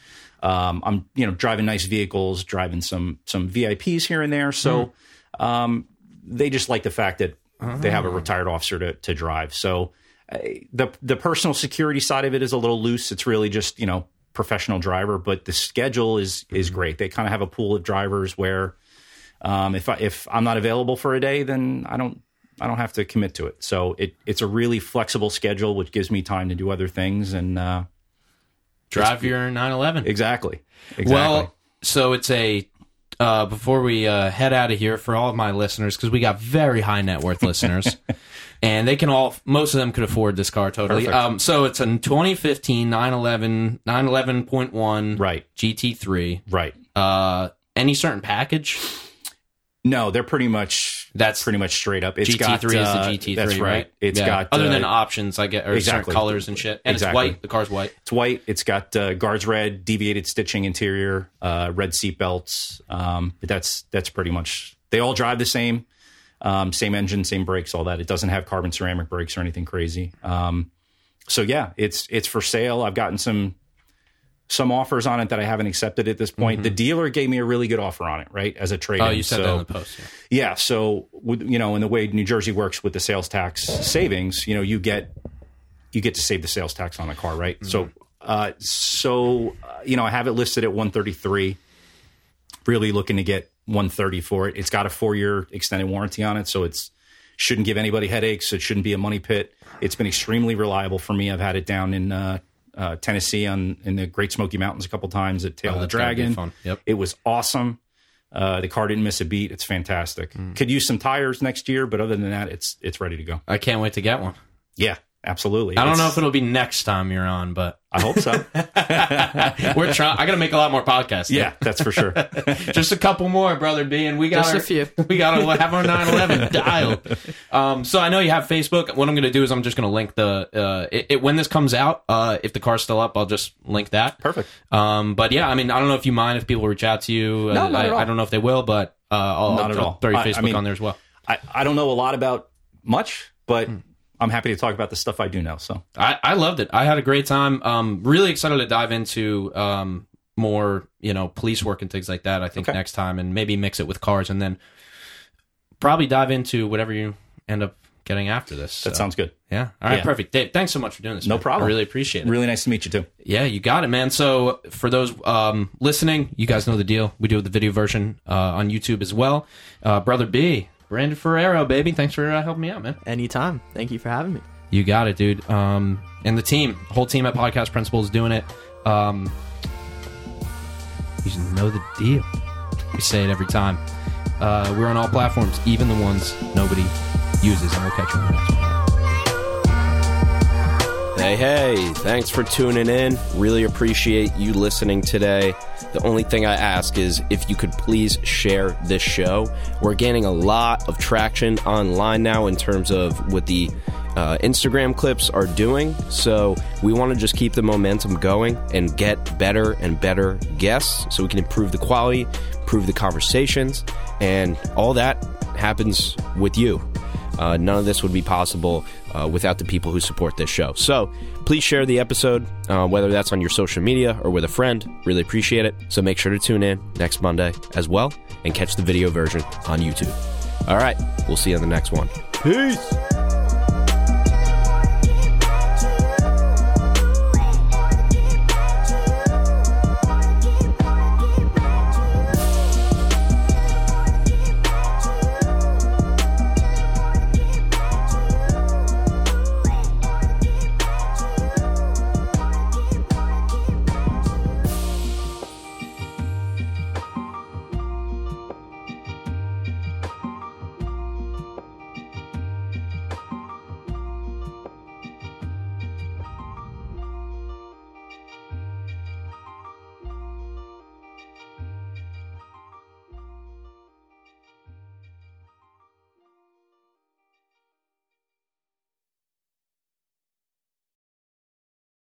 Um, I'm you know driving nice vehicles, driving some some VIPs here and there. So um, they just like the fact that they have a retired officer to to drive. So uh, the the personal security side of it is a little loose. It's really just you know professional driver, but the schedule is is great. They kind of have a pool of drivers where um, if I, if I'm not available for a day, then I don't I don't have to commit to it. So it it's a really flexible schedule, which gives me time to do other things. And uh, drive your 911. exactly, exactly. Well, so it's a uh, before we uh, head out of here for all of my listeners because we got very high net worth listeners, and they can all most of them could afford this car totally. Um, so it's a 2015 911 911.1 right, GT3. right. Uh, any certain package? No, they're pretty much That's pretty much straight up. It's GT3 got, is the uh, GT3, That's right. right? It's Yeah. got other uh, than options, I get or exactly. colors and shit, and Exactly. it's white. The car's white. It's white. It's got uh, guards red, deviated stitching interior, uh, red seat belts. Um, but that's that's pretty much. They all drive the same, um, same engine, same brakes, all that. It doesn't have carbon ceramic brakes or anything crazy. Um, so yeah, it's it's for sale. I've gotten some some offers on it that I haven't accepted at this point. The dealer gave me a really good offer on it, right, as a trade. Mm-hmm. Oh, you said that in the post. yeah. Yeah. So, with, you know, in the way New Jersey works with the sales tax savings, you know, you get you get to save the sales tax on the car, right? So, uh, so uh, you know, I have it listed at 133. Really looking to get 130 for it. It's got a four year extended warranty on it, so it's shouldn't give anybody headaches. It shouldn't be a money pit. It's been extremely reliable for me. I've had it down in uh, uh, Tennessee on in the Great Smoky Mountains a couple times at Tail Oh, of the that's gotta be Dragon. Yep. It was awesome. Uh, the car didn't miss a beat. It's fantastic. Could use some tires next year, but other than that, it's it's ready to go. I can't wait to get one. Yeah, absolutely. I don't It's- know if it'll be next time you're on, but I hope so. we're trying. I got to make a lot more podcasts. yeah, that's for sure. just a couple more, brother B, and we got Just our, a few. We got to have our 911 dialed. Um, so I know you have Facebook. What I'm going to do is I'm just going to link the uh, it, it, when this comes out. Uh, if the car's still up, I'll just link that. Perfect. Um, but yeah, I mean, I don't know if you mind if people reach out to you. No, Uh, not I, at all. I don't know if they will, but uh, I'll, Not I'll at all. throw your I- I Facebook mean- on there as well. I, I don't know a lot about much, but I'm happy to talk about the stuff I do know. So I, I loved it. I had a great time. Um, really excited to dive into um, more, you know, police work and things like that. I think Okay. next time, and maybe mix it with cars, and then probably dive into whatever you end up getting after this. that So, sounds good. yeah. All right, Yeah. perfect. Dave, thanks so much for doing this. No man. problem. I really appreciate it. Really nice to meet you too. Yeah, you got it, man. So for those um, listening, you guys know the deal. We do the video version uh, on YouTube as well. Uh, Brother B, Brandon Ferrero, baby, thanks for uh, helping me out, man. Anytime. Thank you for having me. You got it, dude. Um, and the team, whole team at Podcast Principles doing it. Um, you just know the deal. We say it every time. Uh, we're on all platforms, even the ones nobody uses, and we'll catch you on the next one. Hey, hey, thanks for tuning in. Really appreciate you listening today. The only thing I ask is if you could please share this show. We're gaining a lot of traction online now in terms of what the uh, Instagram clips are doing. So we want to just keep the momentum going and get better and better guests so we can improve the quality, improve the conversations, and all that happens with you. Uh, none of this would be possible uh, without the people who support this show. So please share the episode, uh, whether that's on your social media or with a friend. Really appreciate it. So make sure to tune in next Monday as well and catch the video version on YouTube. All right, we'll see you on the next one. Peace.